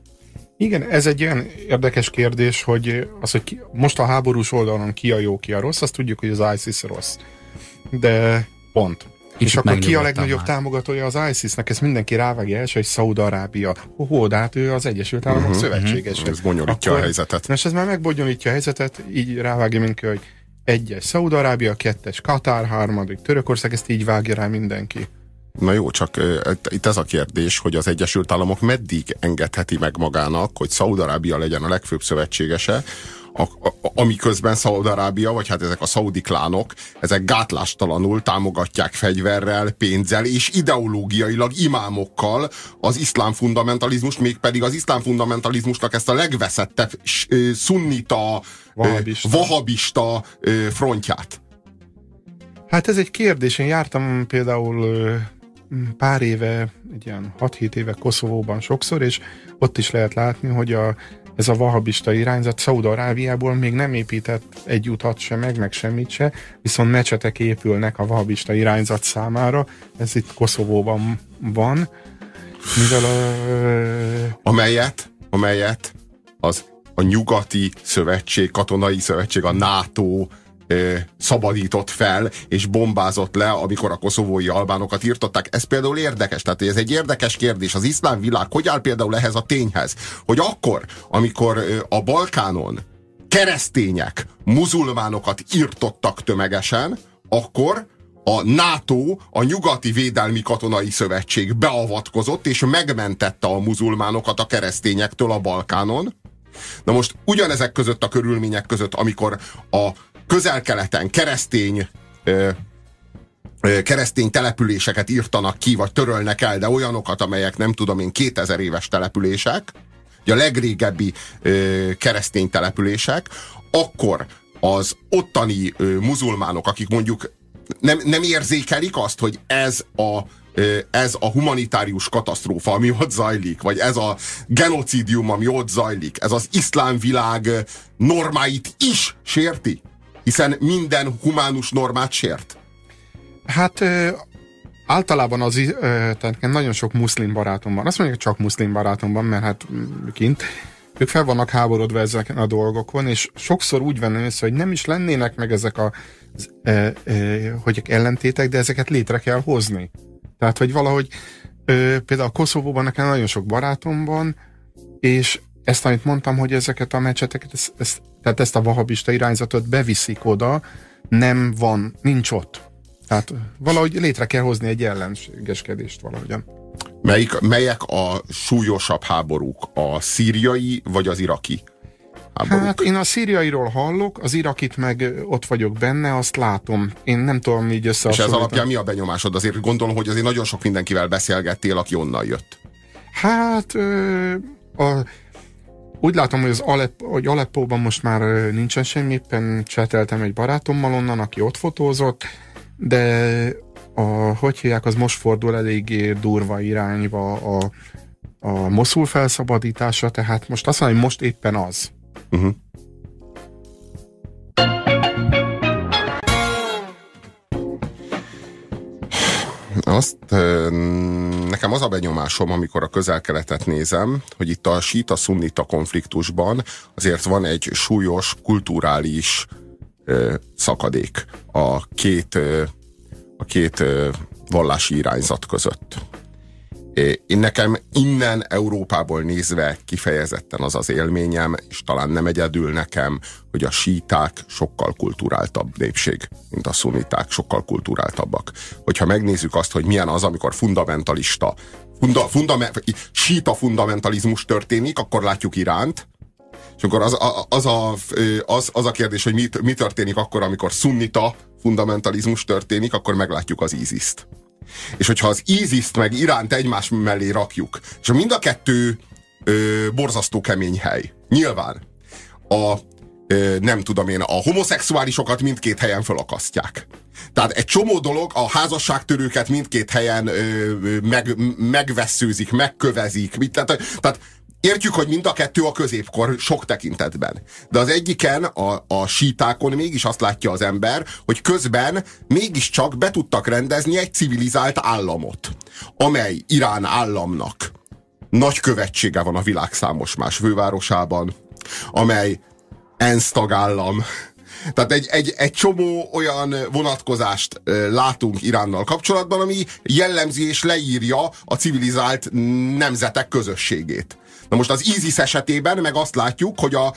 Igen, ez egy olyan érdekes kérdés, hogy az, hogy ki, most a háborús oldalon ki a jó, ki a rossz, azt tudjuk, hogy az ISIS rossz. De pont. És akkor ki a legnagyobb már. támogatója az ISIS-nek? Ezt mindenki rávágja első, hogy Szaúd-Arábia. Hó, de hát ő az Egyesült Államok uh-huh, szövetséges. Uh-huh. Ez bonyolítja akkor, a helyzetet. És ez már megbonyolítja a helyzetet, így rávágja mindenki, hogy egyes Szaúd-Arábia, kettes Katár, harmadik Törökország, ezt így vágja rá mindenki. Na jó, csak uh, itt ez a kérdés, hogy az Egyesült Államok meddig engedheti meg magának, hogy Szaúd-Arábia legyen a legfőbb szövetségese, a, a, amiközben Szaúd-Arábia, vagy hát ezek a szaudi klánok, ezek gátlástalanul támogatják fegyverrel, pénzzel és ideológiailag imámokkal az iszlám fundamentalizmust, mégpedig az iszlám fundamentalizmusnak ezt a legveszettebb szunnita, vahabista, vahabista frontját. Hát ez egy kérdés. Én jártam például pár éve, egy ilyen 6-7 éve Koszovóban sokszor, és ott is lehet látni, hogy a, ez a vahabista irányzat Szaudarábiából még nem épített egy utat se meg, meg semmit se, viszont mecsetek épülnek a vahabista irányzat számára, ez itt Koszovóban van, mivel a... Amelyet, amelyet az a nyugati szövetség, katonai szövetség, a NATO szabadított fel, és bombázott le, amikor a koszovói albánokat írtották. Ez például érdekes, tehát ez egy érdekes kérdés. Az iszlám világ hogy áll például ehhez a tényhez, hogy akkor, amikor a Balkánon keresztények muzulmánokat írtottak tömegesen, akkor a NATO, a Nyugati Védelmi Katonai Szövetség beavatkozott és megmentette a muzulmánokat a keresztényektől a Balkánon. Na most ugyanezek között a körülmények között, amikor a közel-keleten keresztény keresztény településeket írtanak ki, vagy törölnek el, de olyanokat, amelyek nem tudom én 2000 éves települések, a legrégebbi keresztény települések, akkor az ottani ö, muzulmánok, akik mondjuk nem, nem érzékelik azt, hogy ez a ez a humanitárius katasztrófa, ami ott zajlik, vagy ez a genocidium, ami ott zajlik, ez az iszlám világ normáit is sérti? Hiszen minden humánus normát sért. Hát általában az, tehát nagyon sok muszlim barátom van. Azt mondjuk, csak muszlim barátom van, mert hát kint ők fel vannak háborodva ezeken a dolgokon, és sokszor úgy venne össze, hogy nem is lennének meg ezek a e, e, hogy ellentétek, de ezeket létre kell hozni. Tehát, hogy valahogy e, például a Koszovóban nekem nagyon sok barátom van, és ezt, amit mondtam, hogy ezeket a meccseteket, ezt, ezt, tehát ezt a vahabista irányzatot beviszik oda, nem van, nincs ott. Tehát valahogy létre kell hozni egy ellenségeskedést valahogyan. Melyik, melyek a súlyosabb háborúk? A szíriai vagy az iraki? Háborúk? Hát én a szíriairól hallok, az irakit meg ott vagyok benne, azt látom. Én nem tudom így össze. És ez alapján mi a benyomásod? Azért gondolom, hogy azért nagyon sok mindenkivel beszélgettél, aki onnan jött. Hát a, úgy látom, hogy az Alep, hogy Aleppóban most már nincsen semmi, éppen cseteltem egy barátommal onnan, aki ott fotózott, de a, hogy hívják, az most fordul eléggé durva irányba a, a Moszul felszabadítása, tehát most azt mondom, hogy most éppen az. Uh-huh. Azt, nekem az a benyomásom, amikor a közel-keletet nézem, hogy itt a síta-szunnita konfliktusban azért van egy súlyos kulturális szakadék a két, a két vallási irányzat között. Én nekem innen Európából nézve kifejezetten az az élményem, és talán nem egyedül nekem, hogy a síták sokkal kulturáltabb népség, mint a szuniták, sokkal kulturáltabbak. Hogyha megnézzük azt, hogy milyen az, amikor fundamentalista, funda, fundame, síta fundamentalizmus történik, akkor látjuk Iránt, és akkor az, az, a, az, az a kérdés, hogy mi, mi történik akkor, amikor szunnita fundamentalizmus történik, akkor meglátjuk az ISIS-t. És hogyha az ISIS-t meg Iránt egymás mellé rakjuk, és mind a kettő ö, borzasztó kemény hely. Nyilván a ö, nem tudom én, a homoszexuálisokat mindkét helyen felakasztják. Tehát egy csomó dolog, a házasságtörőket mindkét helyen ö, meg, megveszőzik, megkövezik. Tehát, tehát Értjük, hogy mind a kettő a középkor sok tekintetben. De az egyiken, a, a sítákon mégis azt látja az ember, hogy közben mégiscsak be tudtak rendezni egy civilizált államot, amely Irán államnak nagy követsége van a világ számos más fővárosában, amely ENSZ tagállam, tehát egy, egy, egy csomó olyan vonatkozást látunk Iránnal kapcsolatban, ami jellemzi és leírja a civilizált nemzetek közösségét. Na most az ISIS esetében meg azt látjuk, hogy a,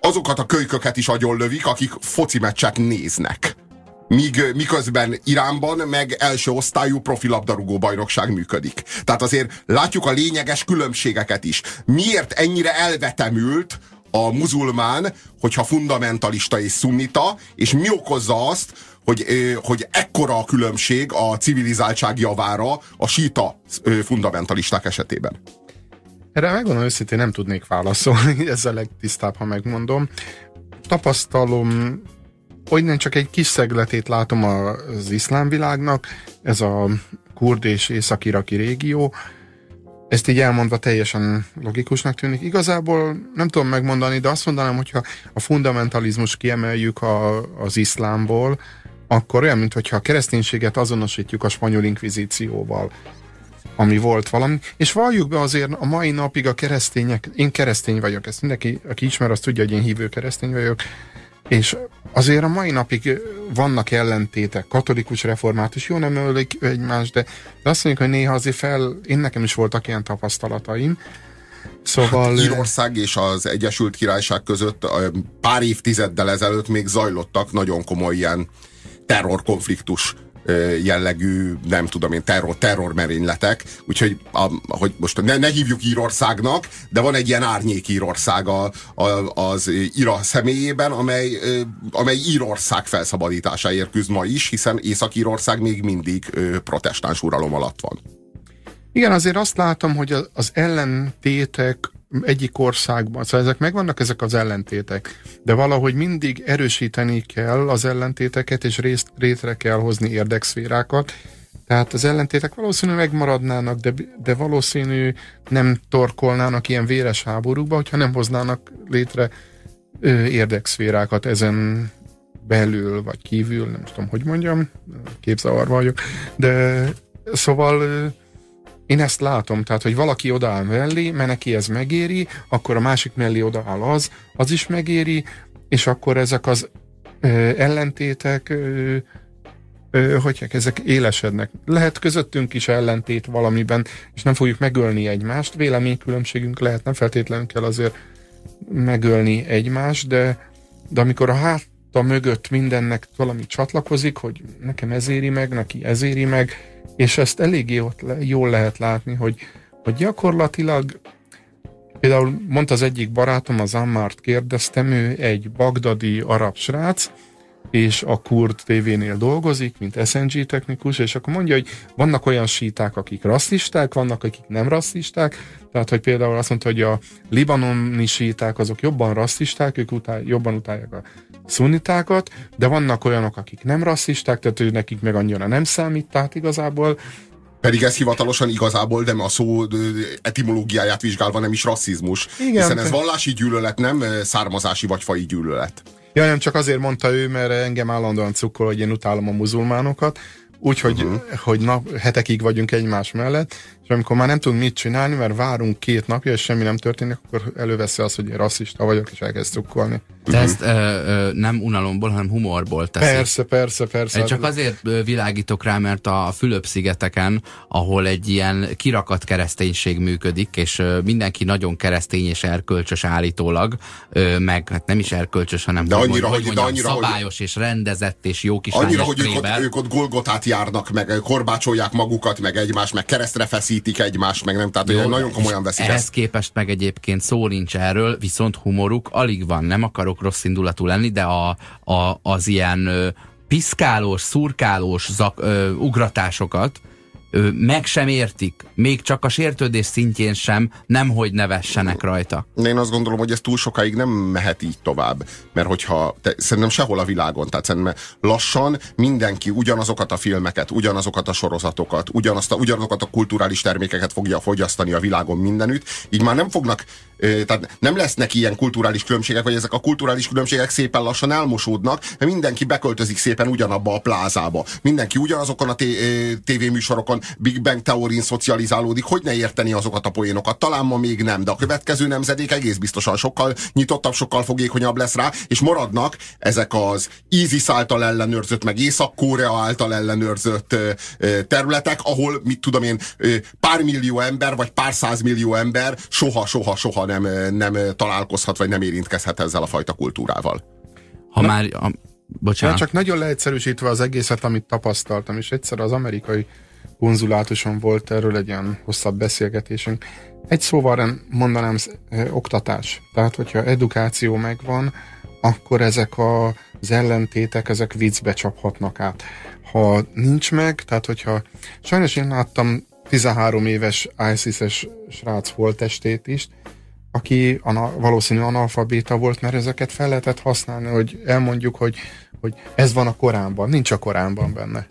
azokat a kölyköket is agyonlövik, akik foci meccset néznek. Míg, miközben Iránban meg első osztályú profilabdarúgó bajnokság működik. Tehát azért látjuk a lényeges különbségeket is. Miért ennyire elvetemült a muzulmán, hogyha fundamentalista és szunnita, és mi okozza azt, hogy, hogy ekkora a különbség a civilizáltság javára a síta fundamentalisták esetében? Erre megmondom őszintén nem tudnék válaszolni, ez a legtisztább, ha megmondom. Tapasztalom, hogy nem csak egy kis szegletét látom az iszlám világnak, ez a kurd és észak-iraki régió, ezt így elmondva teljesen logikusnak tűnik. Igazából nem tudom megmondani, de azt mondanám, hogyha a fundamentalizmus kiemeljük a, az iszlámból, akkor olyan, mintha a kereszténységet azonosítjuk a spanyol inkvizícióval ami volt valami, és valljuk be azért a mai napig a keresztények, én keresztény vagyok, ezt mindenki, aki ismer, azt tudja, hogy én hívő keresztény vagyok, és azért a mai napig vannak ellentétek, katolikus református, jó nem ölik egymást, de, de azt mondjuk, hogy néha azért fel, én nekem is voltak ilyen tapasztalataim, Szóval... Hát Írország és az Egyesült Királyság között pár évtizeddel ezelőtt még zajlottak nagyon komoly ilyen terrorkonfliktus jellegű, nem tudom én, terror, terrormerényletek, úgyhogy a, hogy most ne, ne hívjuk Írországnak, de van egy ilyen árnyék Írország a, a, az Ira személyében, amely, amely Írország felszabadításáért küzd ma is, hiszen Észak-Írország még mindig protestáns uralom alatt van. Igen, azért azt látom, hogy az ellentétek egyik országban, szóval ezek megvannak ezek az ellentétek, de valahogy mindig erősíteni kell az ellentéteket, és részt, rétre kell hozni érdekszférákat, tehát az ellentétek valószínűleg megmaradnának, de, de valószínű nem torkolnának ilyen véres háborúkba, hogyha nem hoznának létre ö, érdekszférákat ezen belül, vagy kívül, nem tudom, hogy mondjam, képzavar vagyok, de szóval én ezt látom, tehát, hogy valaki odaáll mellé, mert neki ez megéri, akkor a másik mellé odaáll az, az is megéri, és akkor ezek az ö, ellentétek, ö, hogy ezek élesednek. Lehet közöttünk is ellentét valamiben, és nem fogjuk megölni egymást, véleménykülönbségünk lehet, nem feltétlenül kell azért megölni egymást, de, de amikor a háta mögött mindennek valami csatlakozik, hogy nekem ez éri meg, neki ez éri meg, és ezt eléggé ott le, jól lehet látni, hogy, hogy gyakorlatilag például mondta az egyik barátom, az Ammart kérdeztem, ő egy bagdadi arab srác, és a Kurd TV-nél dolgozik, mint SNG technikus, és akkor mondja, hogy vannak olyan síták, akik rasszisták, vannak, akik nem rasszisták, tehát, hogy például azt mondta, hogy a libanoni síták azok jobban rasszisták, ők utál, jobban utálják a szunitákat, de vannak olyanok, akik nem rasszisták, tehát ő nekik meg annyira nem számít, tehát igazából pedig ez hivatalosan igazából, de a szó etimológiáját vizsgálva nem is rasszizmus. Igen, hiszen ez vallási gyűlölet, nem származási vagy fai gyűlölet. Ja, nem csak azért mondta ő, mert engem állandóan cukkol, hogy én utálom a muzulmánokat, úgyhogy uh-huh. hogy nap, hetekig vagyunk egymás mellett, és amikor már nem tudunk mit csinálni, mert várunk két napja, és semmi nem történik, akkor előveszi azt, hogy én rasszista vagyok, és elkezd cukkolni. De ezt ö, ö, nem unalomból, hanem humorból teszi. Persze, persze, persze. Én csak azért világítok rá, mert a Fülöp-szigeteken, ahol egy ilyen kirakat kereszténység működik, és mindenki nagyon keresztény és erkölcsös állítólag, meg hát nem is erkölcsös, hanem de annyira, hogy, hogy, de annyira, szabályos hogy, és rendezett és jó kis Annyira, hogy ők ott, ők ott Golgotát járnak, meg korbácsolják magukat, meg egymást, meg keresztre feszítik egymást, meg nem, tehát Jó, nagyon komolyan veszik Ehhez ezt. képest meg egyébként szó nincs erről, viszont humoruk alig van, nem akarok rossz indulatú lenni, de a, a, az ilyen ö, piszkálós, szurkálós zak, ö, ugratásokat, meg sem értik, még csak a sértődés szintjén sem, nemhogy nevessenek rajta. Én azt gondolom, hogy ez túl sokáig nem mehet így tovább, mert hogyha, te, szerintem sehol a világon, tehát szerintem lassan mindenki ugyanazokat a filmeket, ugyanazokat a sorozatokat, ugyanazt a, ugyanazokat a kulturális termékeket fogja fogyasztani a világon mindenütt, így már nem fognak tehát nem lesznek ilyen kulturális különbségek, vagy ezek a kulturális különbségek szépen lassan elmosódnak, mert mindenki beköltözik szépen ugyanabba a plázába. Mindenki ugyanazokon a tévéműsorokon, Big Bang Theorin szocializálódik, hogy ne érteni azokat a poénokat. Talán ma még nem, de a következő nemzedék egész biztosan sokkal nyitottabb, sokkal fogékonyabb lesz rá, és maradnak ezek az ISIS által ellenőrzött, meg Észak-Korea által ellenőrzött területek, ahol, mit tudom én, pár millió ember, vagy pár százmillió ember soha, soha, nem, nem találkozhat, vagy nem érintkezhet ezzel a fajta kultúrával. Ha Na, már... A, bocsánat. csak nagyon leegyszerűsítve az egészet, amit tapasztaltam, és egyszer az amerikai konzulátuson volt erről egy ilyen hosszabb beszélgetésünk. Egy szóval mondanám, oktatás. Tehát, hogyha edukáció megvan, akkor ezek a, az ellentétek, ezek viccbe csaphatnak át. Ha nincs meg, tehát hogyha sajnos én láttam 13 éves ISIS-es srác volt testét is, aki ana, valószínű analfabéta volt, mert ezeket fel lehetett használni, hogy elmondjuk, hogy, hogy ez van a Koránban, nincs a Koránban benne.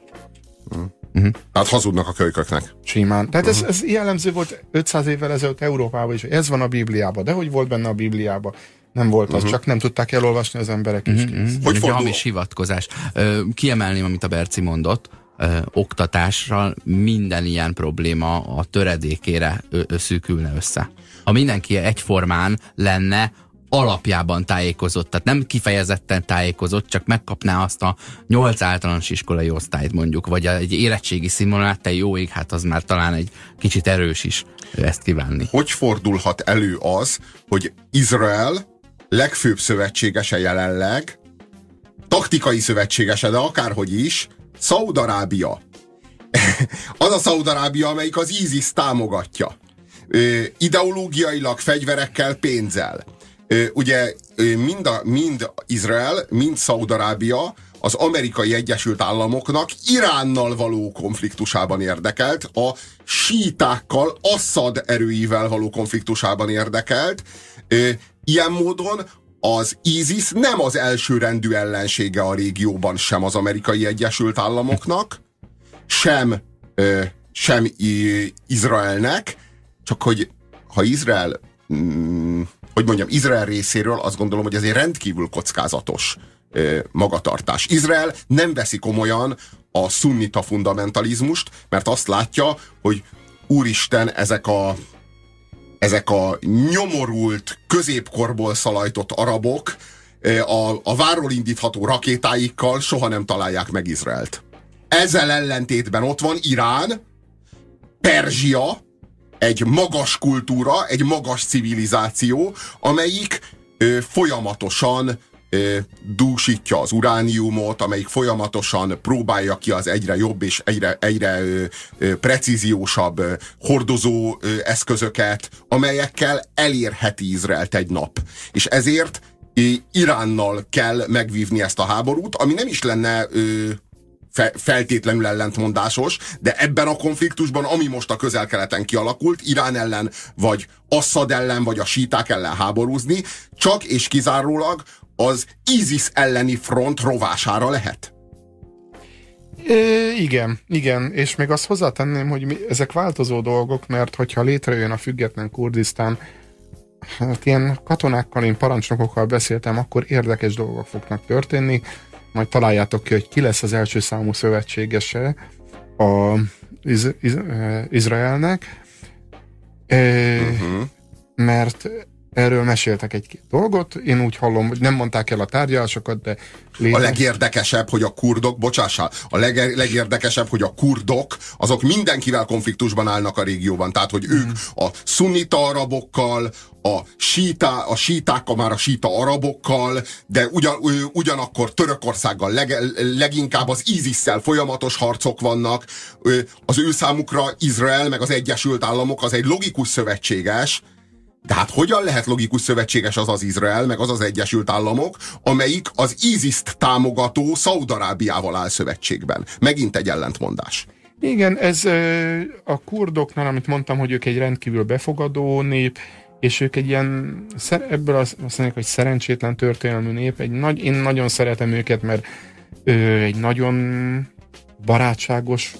Uh-huh. Tehát hazudnak a kölyköknek. Simán. Tehát uh-huh. ez, ez jellemző volt 500 évvel ezelőtt Európában is, hogy ez van a Bibliában, de hogy volt benne a Bibliában? Nem volt az, uh-huh. csak nem tudták elolvasni az emberek is. Uh-huh. Hogy fordul? hamis hivatkozás. Ö, kiemelném, amit a Berci mondott, ö, oktatással minden ilyen probléma a töredékére ö, ö, szűkülne össze. Ha mindenki egyformán lenne, alapjában tájékozott, tehát nem kifejezetten tájékozott, csak megkapná azt a nyolc általános iskolai osztályt mondjuk, vagy egy érettségi színvonalát, te jó ég, hát az már talán egy kicsit erős is ezt kívánni. Hogy fordulhat elő az, hogy Izrael legfőbb szövetségese jelenleg, taktikai szövetségese, de akárhogy is, Szaudarábia. az a Szaudarábia, amelyik az ISIS támogatja. Ideológiailag, fegyverekkel, pénzzel. Ugye mind, a, mind Izrael, mind Szaudarábia az amerikai Egyesült Államoknak Iránnal való konfliktusában érdekelt, a sítákkal, Assad erőivel való konfliktusában érdekelt. Ilyen módon az ISIS nem az elsőrendű ellensége a régióban sem az amerikai Egyesült Államoknak, sem, sem Izraelnek, csak hogy ha Izrael, mm, hogy mondjam, Izrael részéről azt gondolom, hogy ez egy rendkívül kockázatos magatartás. Izrael nem veszi komolyan a szunnita fundamentalizmust, mert azt látja, hogy úristen, ezek a ezek a nyomorult, középkorból szalajtott arabok a, a váról indítható rakétáikkal soha nem találják meg Izraelt. Ezzel ellentétben ott van Irán, Perzsia, egy magas kultúra, egy magas civilizáció, amelyik ö, folyamatosan dúsítja az urániumot, amelyik folyamatosan próbálja ki az egyre jobb és egyre, egyre precíziósabb hordozó eszközöket, amelyekkel elérheti Izraelt egy nap. És ezért Iránnal kell megvívni ezt a háborút, ami nem is lenne fe, feltétlenül ellentmondásos, de ebben a konfliktusban, ami most a közel-keleten kialakult, Irán ellen, vagy Assad ellen, vagy a síták ellen háborúzni, csak és kizárólag az ISIS elleni front rovására lehet? É, igen, igen, és még azt hozzátenném, hogy mi, ezek változó dolgok, mert hogyha létrejön a független Kurdisztán, hát ilyen katonákkal, én parancsnokokkal beszéltem, akkor érdekes dolgok fognak történni, majd találjátok ki, hogy ki lesz az első számú szövetségese a Iz- Iz- Izraelnek, é, uh-huh. mert Erről meséltek egy-két dolgot, én úgy hallom, hogy nem mondták el a tárgyalásokat, de... Létezik. A legérdekesebb, hogy a kurdok, bocsássál, a leg, legérdekesebb, hogy a kurdok, azok mindenkivel konfliktusban állnak a régióban. Tehát, hogy ők hmm. a szunita arabokkal, a, síta, a sítákkal, már a síta arabokkal, de ugyan, ugyanakkor Törökországgal leg, leginkább az isis folyamatos harcok vannak. Az ő számukra Izrael meg az Egyesült Államok az egy logikus szövetséges, de hát hogyan lehet logikus szövetséges az az Izrael, meg az az Egyesült Államok, amelyik az ISIS-t támogató Szaudarábiával áll szövetségben? Megint egy ellentmondás. Igen, ez a kurdoknál, amit mondtam, hogy ők egy rendkívül befogadó nép, és ők egy ilyen, ebből azt mondják, hogy szerencsétlen történelmű nép, egy nagy, én nagyon szeretem őket, mert ő egy nagyon barátságos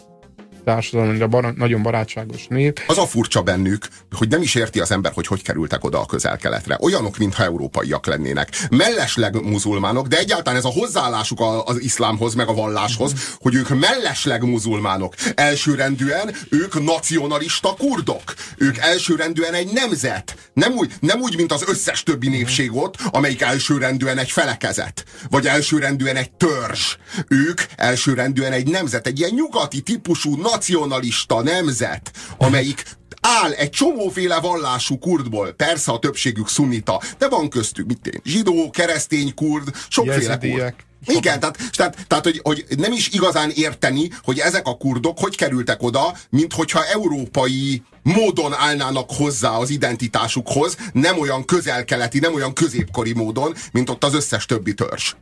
társadalomra bar- nagyon barátságos nép. Az a furcsa bennük, hogy nem is érti az ember, hogy hogy kerültek oda a közel-keletre. Olyanok, mintha európaiak lennének. Mellesleg muzulmánok, de egyáltalán ez a hozzáállásuk az iszlámhoz, meg a valláshoz, hogy ők mellesleg muzulmánok. Elsőrendűen ők nacionalista kurdok. Ők elsőrendűen egy nemzet. Nem úgy, nem úgy, mint az összes többi népség ott, amelyik elsőrendűen egy felekezet. Vagy elsőrendűen egy törzs. Ők elsőrendűen egy nemzet, egy ilyen nyugati típusú nacionalista nemzet, amelyik áll egy csomóféle vallású kurdból, persze a többségük szunita, de van köztük, mit én, zsidó, keresztény kurd, sokféle jezidiek. kurd. Igen, tehát, tehát, tehát hogy, hogy nem is igazán érteni, hogy ezek a kurdok hogy kerültek oda, mint hogyha európai módon állnának hozzá az identitásukhoz, nem olyan közelkeleti, nem olyan középkori módon, mint ott az összes többi törzs.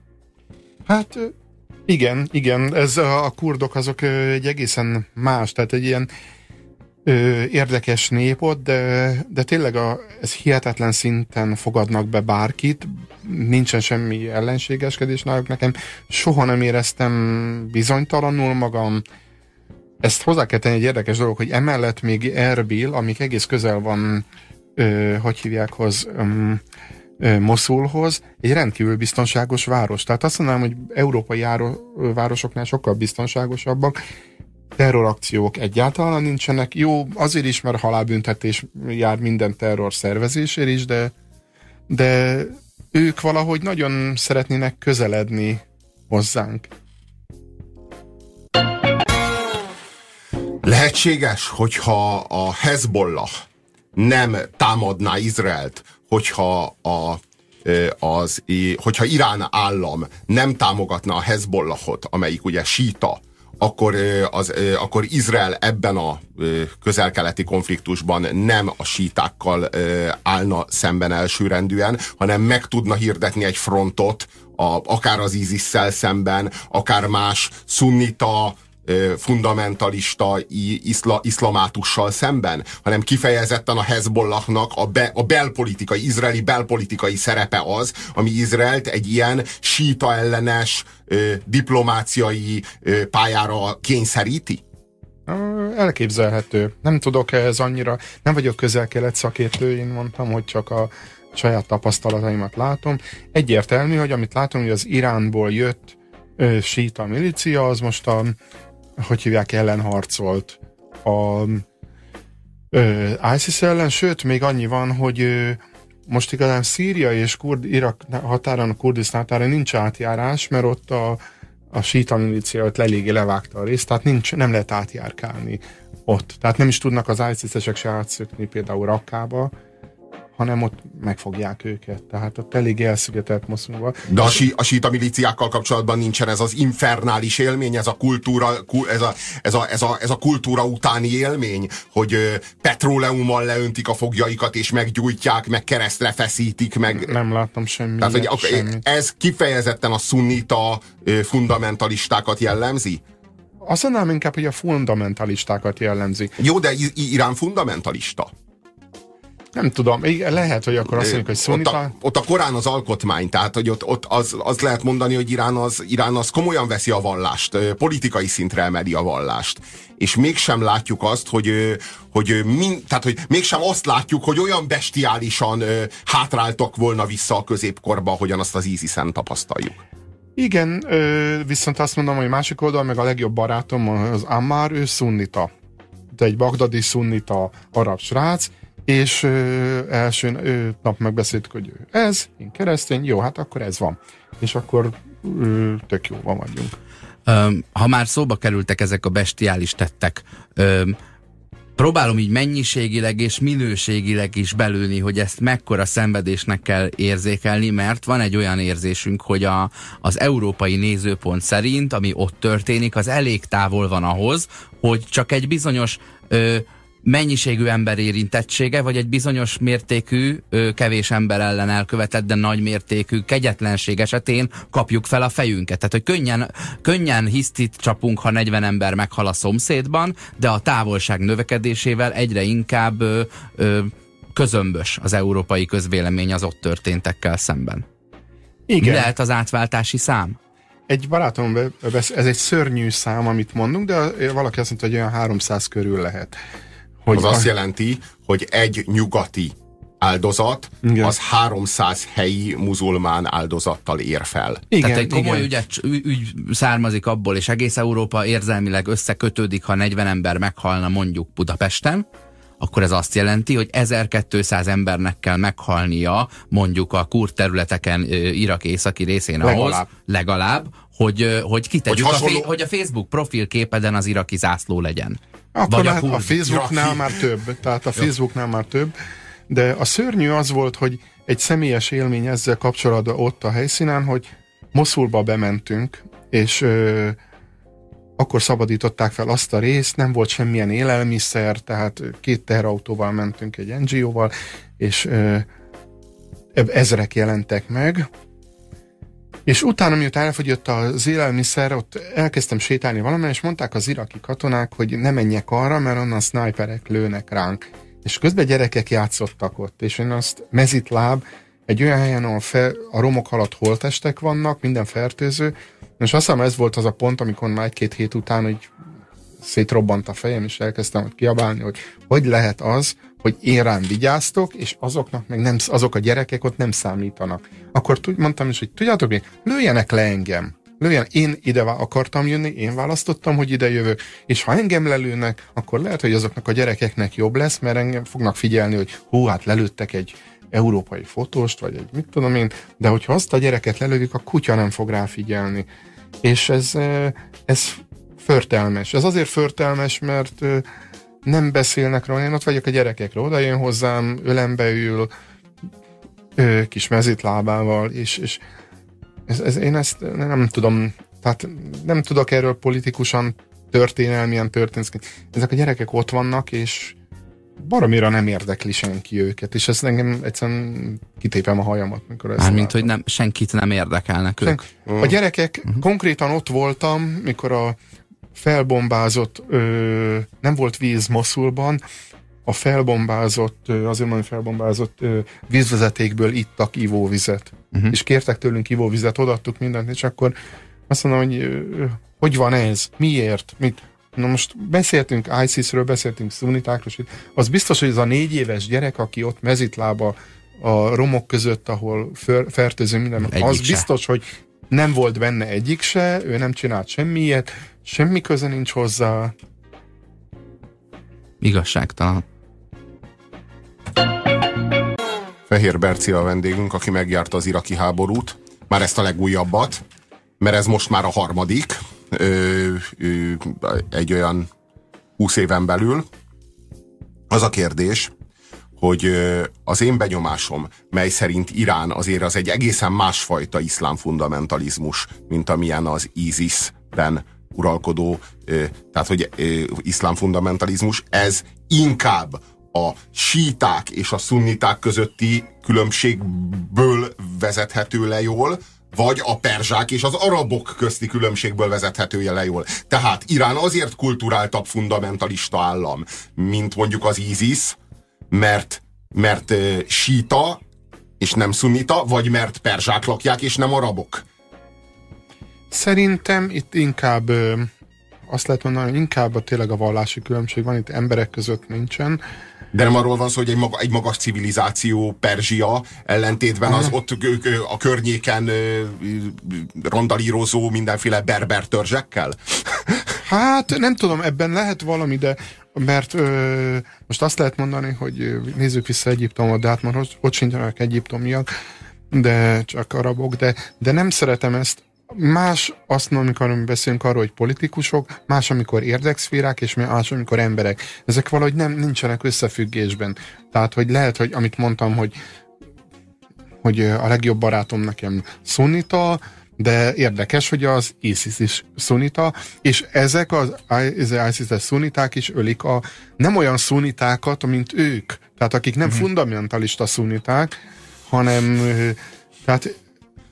Hát igen, igen, ez a, a kurdok azok egy egészen más, tehát egy ilyen ö, érdekes nép ott, de, de tényleg a, ez hihetetlen szinten fogadnak be bárkit, nincsen semmi ellenségeskedés náluk. Nekem, soha nem éreztem bizonytalanul magam, ezt hozzá kell tenni egy érdekes dolog, hogy emellett még Erbil, amik egész közel van, ö, hogy hívják, hoz, Moszulhoz, egy rendkívül biztonságos város. Tehát azt mondanám, hogy európai városoknál sokkal biztonságosabbak, terrorakciók egyáltalán nincsenek. Jó, azért is, mert halálbüntetés jár minden terror szervezésért is, de, de ők valahogy nagyon szeretnének közeledni hozzánk. Lehetséges, hogyha a Hezbollah nem támadná Izraelt, hogyha a az, hogyha Irán állam nem támogatna a Hezbollahot, amelyik ugye síta, akkor, az, akkor Izrael ebben a közelkeleti konfliktusban nem a sítákkal állna szemben elsőrendűen, hanem meg tudna hirdetni egy frontot, a, akár az isis szemben, akár más szunnita, fundamentalista iszla, iszlamátussal szemben, hanem kifejezetten a Hezbollahnak a, be, a belpolitikai, izraeli belpolitikai szerepe az, ami Izraelt egy ilyen síta ellenes ö, diplomáciai ö, pályára kényszeríti? Elképzelhető. Nem tudok ez annyira, nem vagyok közel-kelet szakértő, én mondtam, hogy csak a saját tapasztalataimat látom. Egyértelmű, hogy amit látom, hogy az Iránból jött ö, síta milícia, az most a hogy hívják, ellen harcolt a ö, ISIS ellen, sőt, még annyi van, hogy ö, most igazán Szíria és Kurd, Irak határon, a Kurdisztán határon nincs átjárás, mert ott a, a síta milícia eléggé levágta a részt, tehát nincs, nem lehet átjárkálni ott. Tehát nem is tudnak az ISIS-esek se átszökni például Rakkába, hanem ott megfogják őket. Tehát ott elég elszigetelt Moszulban. De a, sí, a síta milíciákkal kapcsolatban nincsen ez az infernális élmény, ez a kultúra, ez a, ez a, ez a, ez a kultúra utáni élmény, hogy petróleummal leöntik a fogjaikat, és meggyújtják, meg keresztre feszítik, meg... Nem láttam semmi. Tehát, hogy semmit. ez kifejezetten a szunnita fundamentalistákat jellemzi? Azt mondanám inkább, hogy a fundamentalistákat jellemzi. Jó, de Irán fundamentalista. Nem tudom, lehet, hogy akkor azt mondjuk, hogy szunita... Ott a, ott a Korán az alkotmány, tehát hogy ott, ott az, az lehet mondani, hogy Irán az, Irán az komolyan veszi a vallást, politikai szintre emeli a vallást. És mégsem látjuk azt, hogy, hogy, min, tehát, hogy mégsem azt látjuk, hogy olyan bestiálisan hátráltak volna vissza a középkorba, hogyan azt az ISIS-en tapasztaljuk. Igen, viszont azt mondom, hogy másik oldal, meg a legjobb barátom az Ammar, ő szunnita. De egy bagdadi szunnita arab srác, és ö, első ö, nap megbeszéltük, hogy ez, én keresztény, jó, hát akkor ez van. És akkor ö, tök van vagyunk. ha már szóba kerültek ezek a bestiális tettek, próbálom így mennyiségileg és minőségileg is belülni, hogy ezt mekkora szenvedésnek kell érzékelni, mert van egy olyan érzésünk, hogy a, az európai nézőpont szerint, ami ott történik, az elég távol van ahhoz, hogy csak egy bizonyos ö, mennyiségű ember érintettsége, vagy egy bizonyos mértékű, kevés ember ellen elkövetett, de nagy mértékű kegyetlenség esetén kapjuk fel a fejünket. Tehát, hogy könnyen, könnyen hisztit csapunk, ha 40 ember meghal a szomszédban, de a távolság növekedésével egyre inkább ö, ö, közömbös az európai közvélemény az ott történtekkel szemben. Igen. Mi lehet az átváltási szám? Egy barátom, ez egy szörnyű szám, amit mondunk, de valaki azt mondta, hogy olyan 300 körül lehet. Hogy az a... azt jelenti, hogy egy nyugati áldozat, igen. az 300 helyi muzulmán áldozattal ér fel. Igen, Tehát egy komoly igen. Ügyet, ügy származik abból, és egész Európa érzelmileg összekötődik, ha 40 ember meghalna mondjuk Budapesten, akkor ez azt jelenti, hogy 1200 embernek kell meghalnia mondjuk a kurd területeken Irak északi részén legalább. ahhoz, legalább, hogy, hogy kitegyük, hogy, hasonló... a, hogy a Facebook profilképeden az iraki zászló legyen. Akkor a, a Facebooknál már több, tehát a Facebooknál már több, de a szörnyű az volt, hogy egy személyes élmény ezzel kapcsolatban ott a helyszínen, hogy Moszulba bementünk, és ö, akkor szabadították fel azt a részt, nem volt semmilyen élelmiszer, tehát két teherautóval mentünk egy NGO-val, és ö, ezrek jelentek meg, és utána, miután elfogyott az élelmiszer, ott elkezdtem sétálni valamely, és mondták az iraki katonák, hogy ne menjek arra, mert onnan sniperek lőnek ránk. És közben gyerekek játszottak ott, és én azt mezitláb, egy olyan helyen, ahol fel, a romok alatt holtestek vannak, minden fertőző, és azt hiszem ez volt az a pont, amikor már egy-két hét után hogy szétrobbant a fejem, és elkezdtem ott kiabálni, hogy hogy lehet az, hogy én rám vigyáztok, és azoknak meg nem, azok a gyerekek ott nem számítanak. Akkor tud, mondtam is, hogy tudjátok mi, lőjenek le engem. Lőjen, én ide akartam jönni, én választottam, hogy ide jövök, és ha engem lelőnek, akkor lehet, hogy azoknak a gyerekeknek jobb lesz, mert engem fognak figyelni, hogy hú, hát lelőttek egy európai fotóst, vagy egy mit tudom én, de hogyha azt a gyereket lelövik, a kutya nem fog rá figyelni. És ez, ez förtelmes. Ez azért förtelmes, mert nem beszélnek róla, én ott vagyok a gyerekekről, oda jön hozzám, ölembe ül, ő, kis mezitlábával, és, és ez, ez, én ezt nem tudom, tehát nem tudok erről politikusan történelmilyen történetként. Ezek a gyerekek ott vannak, és baromira nem érdekli senki őket, és ezt engem egyszerűen kitépem a hajamat, mikor ezt Mármint, hogy nem, senkit nem érdekelnek ők. A gyerekek, uh-huh. konkrétan ott voltam, mikor a felbombázott, ö, nem volt víz Moszulban, a felbombázott, azért mondom, felbombázott vízvezetékből ittak ivóvizet. Uh-huh. És kértek tőlünk ivóvizet, odaadtuk mindent, és akkor azt mondom, hogy hogy van ez? Miért? Mit? Na most beszéltünk ISIS-ről, beszéltünk szunitákról, az biztos, hogy ez a négy éves gyerek, aki ott mezitlába a romok között, ahol fertőző minden, Egyik az se. biztos, hogy nem volt benne egyik se, ő nem csinált semmiet, semmi köze nincs hozzá. Igazságtalan. Fehér Berci a vendégünk, aki megjárta az iraki háborút, már ezt a legújabbat, mert ez most már a harmadik, ö, ö, egy olyan 20 éven belül. Az a kérdés, hogy az én benyomásom, mely szerint Irán azért az egy egészen másfajta iszlám fundamentalizmus, mint amilyen az ISIS-ben uralkodó, tehát hogy iszlám fundamentalizmus, ez inkább a síták és a szunniták közötti különbségből vezethető le jól, vagy a perzsák és az arabok közti különbségből vezethető le jól. Tehát Irán azért kulturáltabb fundamentalista állam, mint mondjuk az ISIS, mert, mert síta és nem szunita, vagy mert perzsák lakják és nem arabok? Szerintem itt inkább ö, azt lehet mondani, hogy inkább a tényleg a vallási különbség van, itt emberek között nincsen. De nem arról van szó, hogy egy, maga, egy magas civilizáció, Perzsia ellentétben az ott a környéken randalírozó mindenféle berber törzsekkel? Hát nem tudom, ebben lehet valami, de mert ö, most azt lehet mondani, hogy nézzük vissza Egyiptomot, de hát már ott sincsenek egyiptomiak, de csak arabok, de, de nem szeretem ezt, Más azt amikor beszélünk arról, hogy politikusok, más, amikor érdekszférák, és más, amikor emberek. Ezek valahogy nem nincsenek összefüggésben. Tehát, hogy lehet, hogy amit mondtam, hogy hogy a legjobb barátom nekem szunita, de érdekes, hogy az ISIS is szunita, és ezek az ISIS szuniták is ölik a nem olyan szunitákat, mint ők. Tehát akik nem uh-huh. fundamentalista szuniták, hanem tehát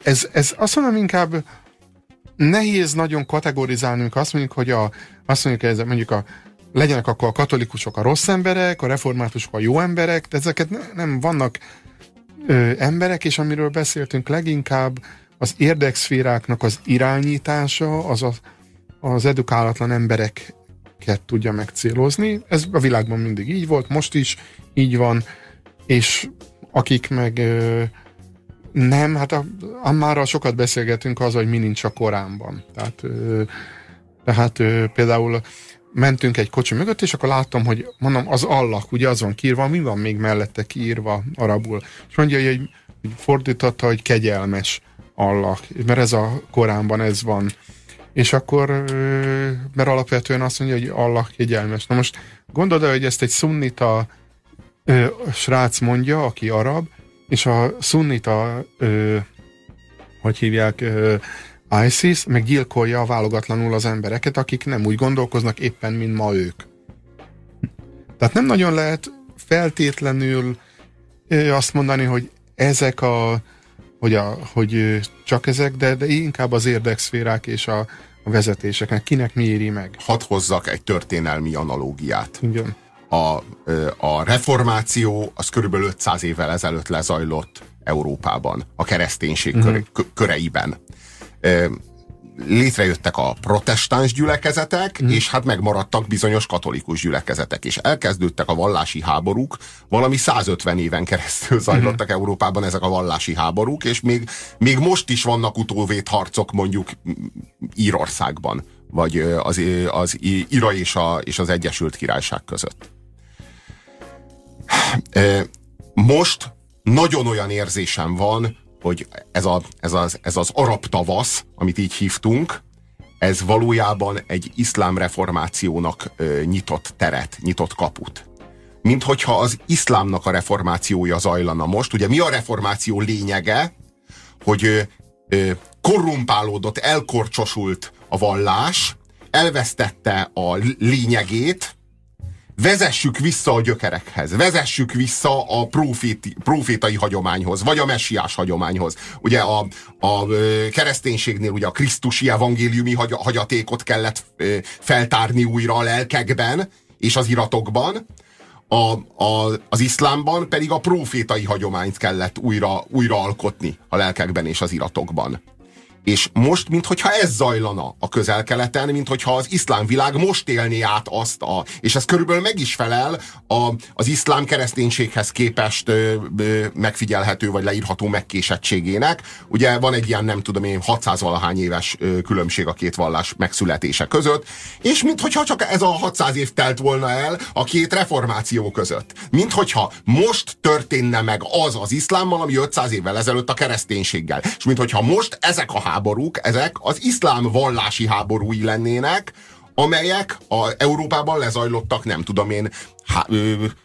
ez, ez azt mondom inkább nehéz nagyon kategorizálni, amikor azt mondjuk, hogy a, azt mondjuk, hogy mondjuk a legyenek akkor a katolikusok a rossz emberek, a reformátusok a jó emberek, de ezeket ne, nem vannak ö, emberek, és amiről beszéltünk leginkább, az érdekszféráknak az irányítása, az a, az edukálatlan embereket tudja megcélozni. Ez a világban mindig így volt, most is így van, és akik meg nem, hát a, már sokat beszélgetünk az, hogy mi nincs a Koránban. Tehát, tehát például mentünk egy kocsi mögött, és akkor láttam, hogy mondom, az Allah, ugye az van kiírva, mi van még mellette kiírva arabul. És mondja, hogy, hogy fordította, hogy kegyelmes Allah, mert ez a Koránban ez van. És akkor, mert alapvetően azt mondja, hogy Allah kegyelmes. Na most gondolod hogy ezt egy szunnita ö, srác mondja, aki arab, és a szunnita ö, hogy hívják, ISIS, meg gyilkolja válogatlanul az embereket, akik nem úgy gondolkoznak éppen, mint ma ők. Tehát nem nagyon lehet feltétlenül azt mondani, hogy ezek a, hogy, a, hogy csak ezek, de, de inkább az érdekszférák és a, a vezetéseknek. Kinek mi éri meg? Hadd hozzak egy történelmi analógiát. Igen. A, a reformáció az körülbelül 500 évvel ezelőtt lezajlott Európában, a kereszténység uh-huh. köreiben létrejöttek a protestáns gyülekezetek, mm. és hát megmaradtak bizonyos katolikus gyülekezetek, és elkezdődtek a vallási háborúk, valami 150 éven keresztül zajlottak mm. Európában ezek a vallási háborúk, és még, még most is vannak utóvét harcok mondjuk Írországban, vagy az, az Ira és, a, és az Egyesült Királyság között. Most nagyon olyan érzésem van, hogy ez, a, ez, az, ez az arab tavasz, amit így hívtunk, ez valójában egy iszlám reformációnak ö, nyitott teret, nyitott kaput. Mint hogyha az iszlámnak a reformációja zajlana most. Ugye mi a reformáció lényege? Hogy ö, ö, korrumpálódott, elkorcsosult a vallás, elvesztette a lényegét, vezessük vissza a gyökerekhez, vezessük vissza a proféti, profétai hagyományhoz, vagy a messiás hagyományhoz. Ugye a, a kereszténységnél ugye a krisztusi evangéliumi hagy, hagyatékot kellett feltárni újra a lelkekben és az iratokban, a, a, az iszlámban pedig a profétai hagyományt kellett újra, újra alkotni a lelkekben és az iratokban. És most, minthogyha ez zajlana a közel-keleten, minthogyha az iszlám világ most élné át azt a, és ez körülbelül meg is felel a, az iszlám kereszténységhez képest ö, ö, megfigyelhető vagy leírható megkésettségének. Ugye van egy ilyen, nem tudom én, 600 valahány éves ö, különbség a két vallás megszületése között, és minthogyha csak ez a 600 év telt volna el a két reformáció között. Minthogyha most történne meg az az iszlámmal, ami 500 évvel ezelőtt a kereszténységgel. És minthogyha most ezek a háborúk, ezek az iszlám vallási háborúi lennének, amelyek a Európában lezajlottak, nem tudom én,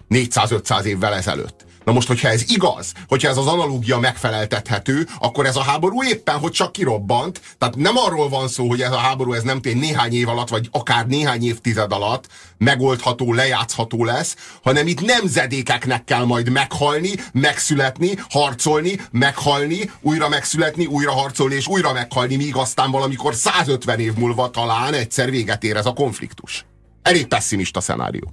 400-500 évvel ezelőtt. Na most, hogyha ez igaz, hogyha ez az analógia megfeleltethető, akkor ez a háború éppen, hogy csak kirobbant. Tehát nem arról van szó, hogy ez a háború ez nem tény néhány év alatt, vagy akár néhány évtized alatt megoldható, lejátszható lesz, hanem itt nemzedékeknek kell majd meghalni, megszületni, harcolni, meghalni, újra megszületni, újra harcolni és újra meghalni, míg aztán valamikor 150 év múlva talán egyszer véget ér ez a konfliktus. Elég pessimista szenárió.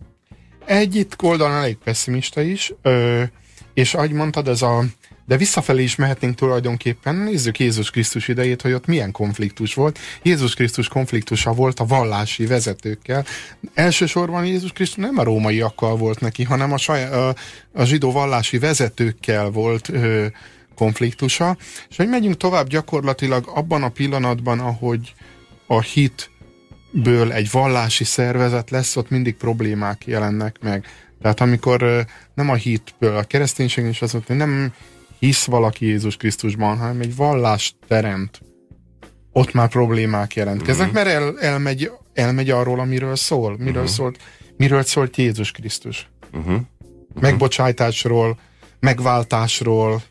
Egy itt oldalon elég pessimista is. Ö, és ahogy mondtad, ez a de visszafelé is mehetnénk tulajdonképpen. Nézzük Jézus Krisztus idejét, hogy ott milyen konfliktus volt. Jézus Krisztus konfliktusa volt a vallási vezetőkkel. Elsősorban Jézus Krisztus nem a rómaiakkal volt neki, hanem a, saját, a, a zsidó vallási vezetőkkel volt ö, konfliktusa. És hogy megyünk tovább gyakorlatilag abban a pillanatban, ahogy a hitből egy vallási szervezet lesz, ott mindig problémák jelennek meg. Tehát amikor nem a hitből, a kereszténység is az, hogy nem hisz valaki Jézus Krisztusban, hanem egy vallást teremt, ott már problémák jelentkeznek, uh-huh. mert el, elmegy, elmegy arról, amiről szól. Miről, uh-huh. szólt, miről szólt Jézus Krisztus. Uh-huh. Uh-huh. Megbocsájtásról, megváltásról,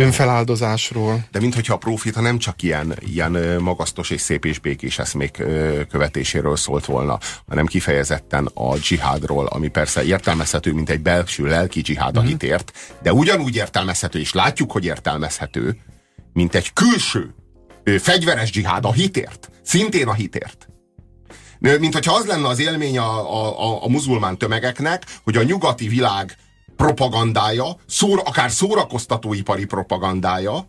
önfeláldozásról. De minthogyha a profita nem csak ilyen, ilyen magasztos és szép és békés eszmék követéséről szólt volna, hanem kifejezetten a dzsihádról, ami persze értelmezhető, mint egy belső lelki dzsihád a mm-hmm. hitért, de ugyanúgy értelmezhető, és látjuk, hogy értelmezhető, mint egy külső fegyveres dzsihád a hitért. Szintén a hitért. Mint hogyha az lenne az élmény a, a, a muzulmán tömegeknek, hogy a nyugati világ propagandája, szór, akár szórakoztatóipari propagandája,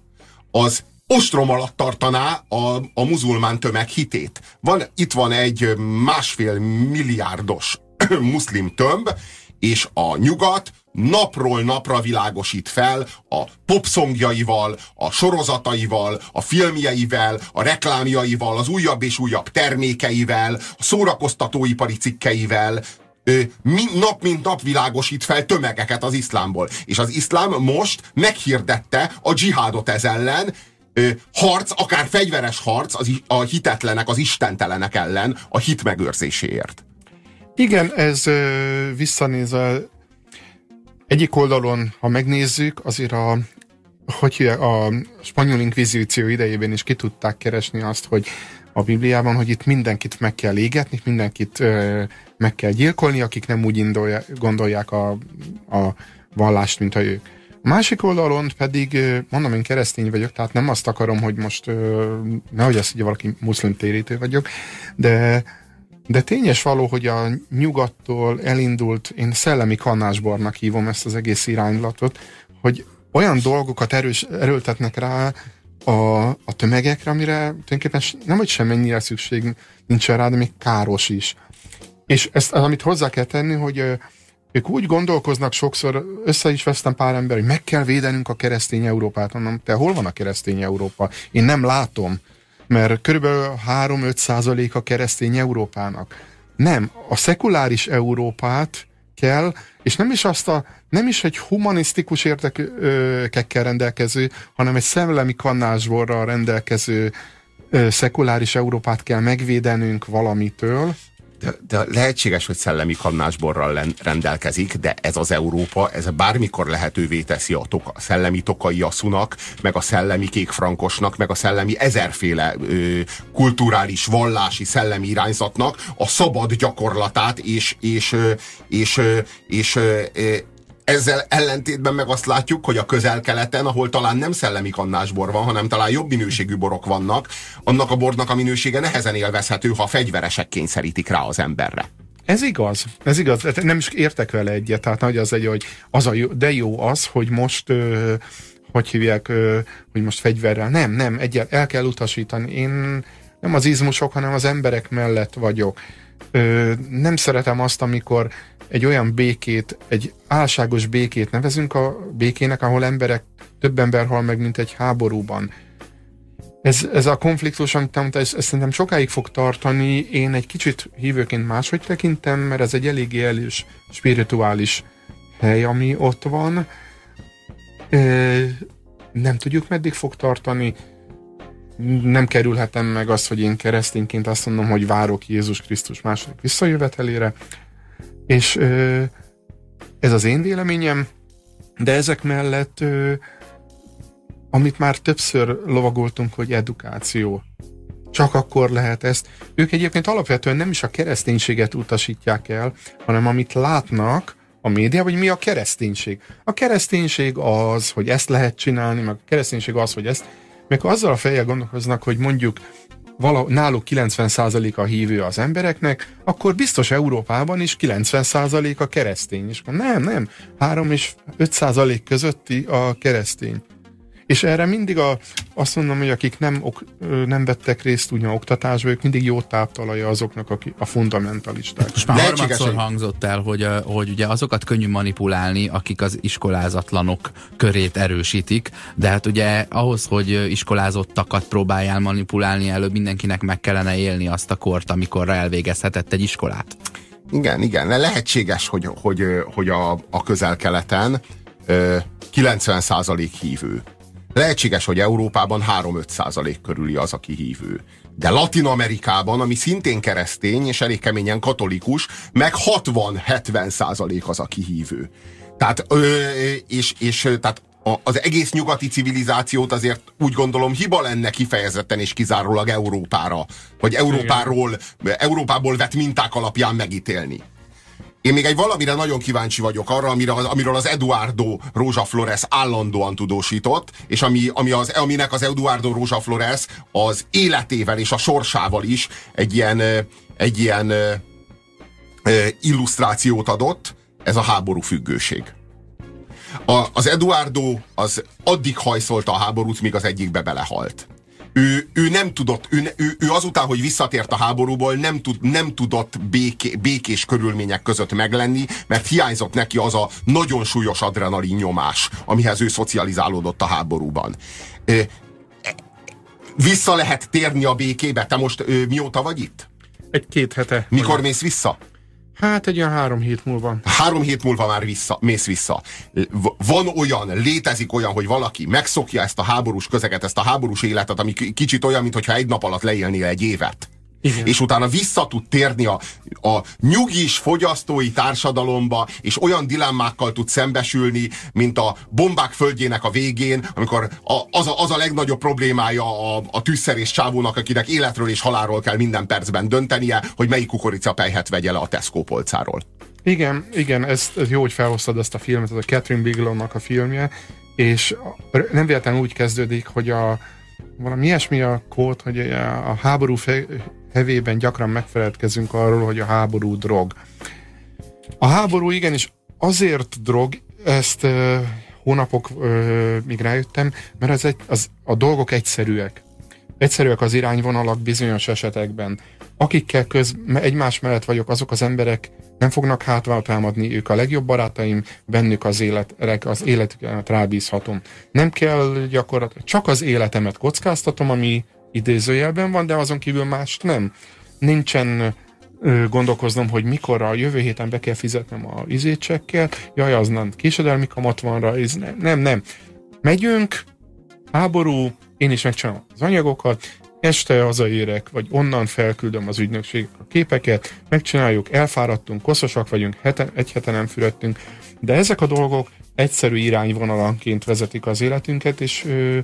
az ostrom alatt tartaná a, a muzulmán tömeg hitét. Van, itt van egy másfél milliárdos muszlim tömb, és a nyugat napról napra világosít fel a popszongjaival, a sorozataival, a filmjeivel, a reklámjaival, az újabb és újabb termékeivel, a szórakoztatóipari cikkeivel, nap mint nap világosít fel tömegeket az iszlámból. És az iszlám most meghirdette a dzsihádot ez ellen, harc, akár fegyveres harc az, a hitetlenek, az istentelenek ellen a hit megőrzéséért. Igen, ez visszanéz a egyik oldalon, ha megnézzük, azért a, hogy a spanyol inkvizíció idejében is ki tudták keresni azt, hogy a Bibliában, hogy itt mindenkit meg kell égetni, mindenkit ö, meg kell gyilkolni, akik nem úgy indolja, gondolják a, a vallást, mint a ők. Másik oldalon pedig, mondom, én keresztény vagyok, tehát nem azt akarom, hogy most nehogy azt hogy valaki muszlim térítő vagyok, de de tényes való, hogy a nyugattól elindult, én szellemi kannásbornak hívom ezt az egész iránylatot, hogy olyan dolgokat erős, erőltetnek rá a, a tömegekre, amire tulajdonképpen nem, hogy semmennyire szükség nincsen rá, de még káros is. És ezt, amit hozzá kell tenni, hogy ők úgy gondolkoznak sokszor, össze is vesztem pár ember, hogy meg kell védenünk a keresztény Európát. Mondom, te hol van a keresztény Európa? Én nem látom, mert körülbelül 3-5 százalék a keresztény Európának. Nem, a szekuláris Európát kell, és nem is azt a, nem is egy humanisztikus értekekkel rendelkező, hanem egy szellemi kannásborral rendelkező szekuláris Európát kell megvédenünk valamitől, de, de lehetséges, hogy szellemi kannásborral rendelkezik, de ez az Európa, ez bármikor lehetővé teszi a, toka, a szellemi tokai asszunak, meg a szellemi kékfrankosnak, meg a szellemi ezerféle ö, kulturális, vallási, szellemi irányzatnak a szabad gyakorlatát és, és, és, és, és, és ezzel ellentétben meg azt látjuk, hogy a közel-keleten, ahol talán nem szellemi kannásbor van, hanem talán jobb minőségű borok vannak, annak a bornak a minősége nehezen élvezhető, ha fegyveresek kényszerítik rá az emberre. Ez igaz, ez igaz. Hát nem is értek vele egyet, tehát nagy az egy, hogy az a jó, de jó az, hogy most ö, hogy hívják, ö, hogy most fegyverrel. Nem, nem, egyet el kell utasítani. Én nem az izmusok, hanem az emberek mellett vagyok. Ö, nem szeretem azt, amikor egy olyan békét, egy álságos békét nevezünk a békének, ahol emberek, több ember hal meg, mint egy háborúban. Ez, ez a konfliktus, amit mondta, ez, ez szerintem sokáig fog tartani. Én egy kicsit hívőként máshogy tekintem, mert ez egy eléggé elős spirituális hely, ami ott van. E, nem tudjuk, meddig fog tartani. Nem kerülhetem meg azt, hogy én keresztényként azt mondom, hogy várok Jézus Krisztus második visszajövetelére. És ö, ez az én véleményem, de ezek mellett, ö, amit már többször lovagoltunk, hogy edukáció. Csak akkor lehet ezt. Ők egyébként alapvetően nem is a kereszténységet utasítják el, hanem amit látnak, a média, vagy mi a kereszténység. A kereszténység az, hogy ezt lehet csinálni, meg a kereszténység az, hogy ezt, meg azzal a fejjel gondolkoznak, hogy mondjuk vala, náluk 90% a hívő az embereknek, akkor biztos Európában is 90% a keresztény. És nem, nem, 3 és 5% közötti a keresztény. És erre mindig a, azt mondom, hogy akik nem, ok, nem vettek részt ugye oktatásba, ők mindig jó táptalaja azoknak, akik a fundamentalisták. Most már harmadszor hangzott el, hogy, hogy ugye azokat könnyű manipulálni, akik az iskolázatlanok körét erősítik, de hát ugye ahhoz, hogy iskolázottakat próbáljál manipulálni, előbb mindenkinek meg kellene élni azt a kort, amikor elvégezhetett egy iskolát. Igen, igen. Lehetséges, hogy, hogy, hogy a, a közel-keleten 90% hívő Lehetséges, hogy Európában 3-5 százalék körüli az, aki hívő. De Latin Amerikában, ami szintén keresztény és elég keményen katolikus, meg 60-70 százalék az, aki hívő. Tehát, ö, és, és tehát az egész nyugati civilizációt azért úgy gondolom hiba lenne kifejezetten és kizárólag Európára, vagy Európáról, Európából vett minták alapján megítélni. Én még egy valamire nagyon kíváncsi vagyok arra, amire, amiről az Eduardo Rózsa Flores állandóan tudósított, és ami, ami az, aminek az Eduardo Rózsa Flores az életével és a sorsával is egy ilyen, egy ilyen illusztrációt adott, ez a háború függőség. A, az Eduardo az addig hajszolta a háborút, míg az egyikbe belehalt ő, ő nem tudott, ő, ő, ő azután, hogy visszatért a háborúból, nem, tud, nem tudott béké, békés körülmények között meglenni, mert hiányzott neki az a nagyon súlyos adrenalin nyomás, amihez ő szocializálódott a háborúban. Vissza lehet térni a békébe? Te most mióta vagy itt? Egy-két hete. Mikor mész vissza? Hát egy olyan három hét múlva. Három hét múlva már vissza, mész vissza. Van olyan, létezik olyan, hogy valaki megszokja ezt a háborús közeget, ezt a háborús életet, ami kicsit olyan, mintha egy nap alatt leélnél egy évet. Igen. És utána vissza tud térni a, a nyugis fogyasztói társadalomba, és olyan dilemmákkal tud szembesülni, mint a bombák földjének a végén, amikor a, az, a, az a legnagyobb problémája a, a tűzszerés csávónak, akinek életről és halálról kell minden percben döntenie, hogy melyik kukoricapelyhet vegye le a Tesco polcáról. Igen, igen, ez, ez jó, hogy felhoztad ezt a filmet, ez a Catherine Bigelownak a filmje, és nem véletlenül úgy kezdődik, hogy a valami ilyesmi a kód, hogy a háború hevében gyakran megfeledkezünk arról, hogy a háború drog. A háború igenis azért drog, ezt uh, hónapok uh, míg rájöttem, mert az egy, az, a dolgok egyszerűek. Egyszerűek az irányvonalak bizonyos esetekben. Akikkel köz, egymás mellett vagyok, azok az emberek nem fognak hátvál támadni, ők a legjobb barátaim, bennük az, élet, az életüket rábízhatom. Nem kell gyakorlatilag, csak az életemet kockáztatom, ami idézőjelben van, de azon kívül mást nem. Nincsen gondolkoznom, hogy mikor a jövő héten be kell fizetnem a izécsekkel, jaj, az nem késedelmi kamat van rá, ez nem, nem, nem. Megyünk, háború, én is megcsinálom az anyagokat, este hazaérek, vagy onnan felküldöm az ügynökség a képeket, megcsináljuk, elfáradtunk, koszosak vagyunk, hete, egy hete nem fürödtünk, de ezek a dolgok egyszerű irányvonalanként vezetik az életünket, és ö,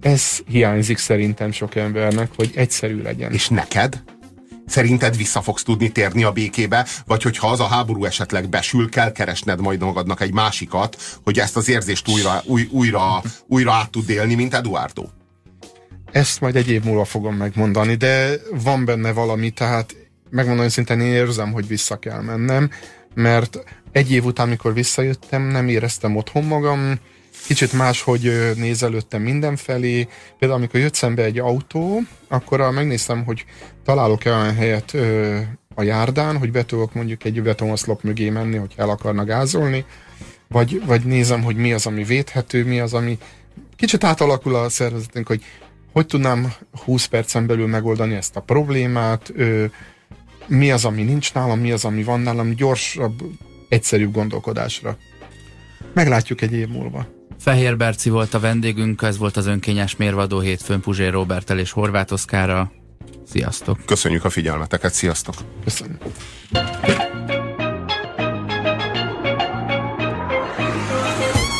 ez hiányzik szerintem sok embernek, hogy egyszerű legyen. És neked? Szerinted vissza fogsz tudni térni a békébe, vagy hogyha az a háború esetleg besül, kell keresned majd magadnak egy másikat, hogy ezt az érzést újra, új, újra, újra át tud élni, mint Eduardo? Ezt majd egy év múlva fogom megmondani, de van benne valami, tehát megmondom őszintén, én érzem, hogy vissza kell mennem, mert egy év után, amikor visszajöttem, nem éreztem otthon magam, kicsit máshogy nézelődtem mindenfelé. Például amikor jött szembe egy autó, akkor megnéztem, hogy találok-e olyan helyet a járdán, hogy be tudok mondjuk egy betonoszlop mögé menni, hogy el akarna gázolni, vagy, vagy nézem, hogy mi az, ami védhető, mi az, ami kicsit átalakul a szervezetünk, hogy hogy tudnám 20 percen belül megoldani ezt a problémát, ö, mi az, ami nincs nálam, mi az, ami van nálam, gyorsabb, egyszerűbb gondolkodásra. Meglátjuk egy év múlva. Fehér Berci volt a vendégünk, ez volt az önkényes mérvadó hétfőn Puzsér Robertel és Horváth Oszkára. Sziasztok! Köszönjük a figyelmeteket, sziasztok! Köszönjük!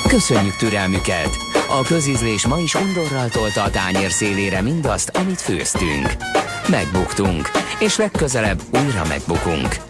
Köszönjük türelmüket! A közízlés ma is undorral tolta a tányér szélére mindazt, amit főztünk. Megbuktunk, és legközelebb újra megbukunk.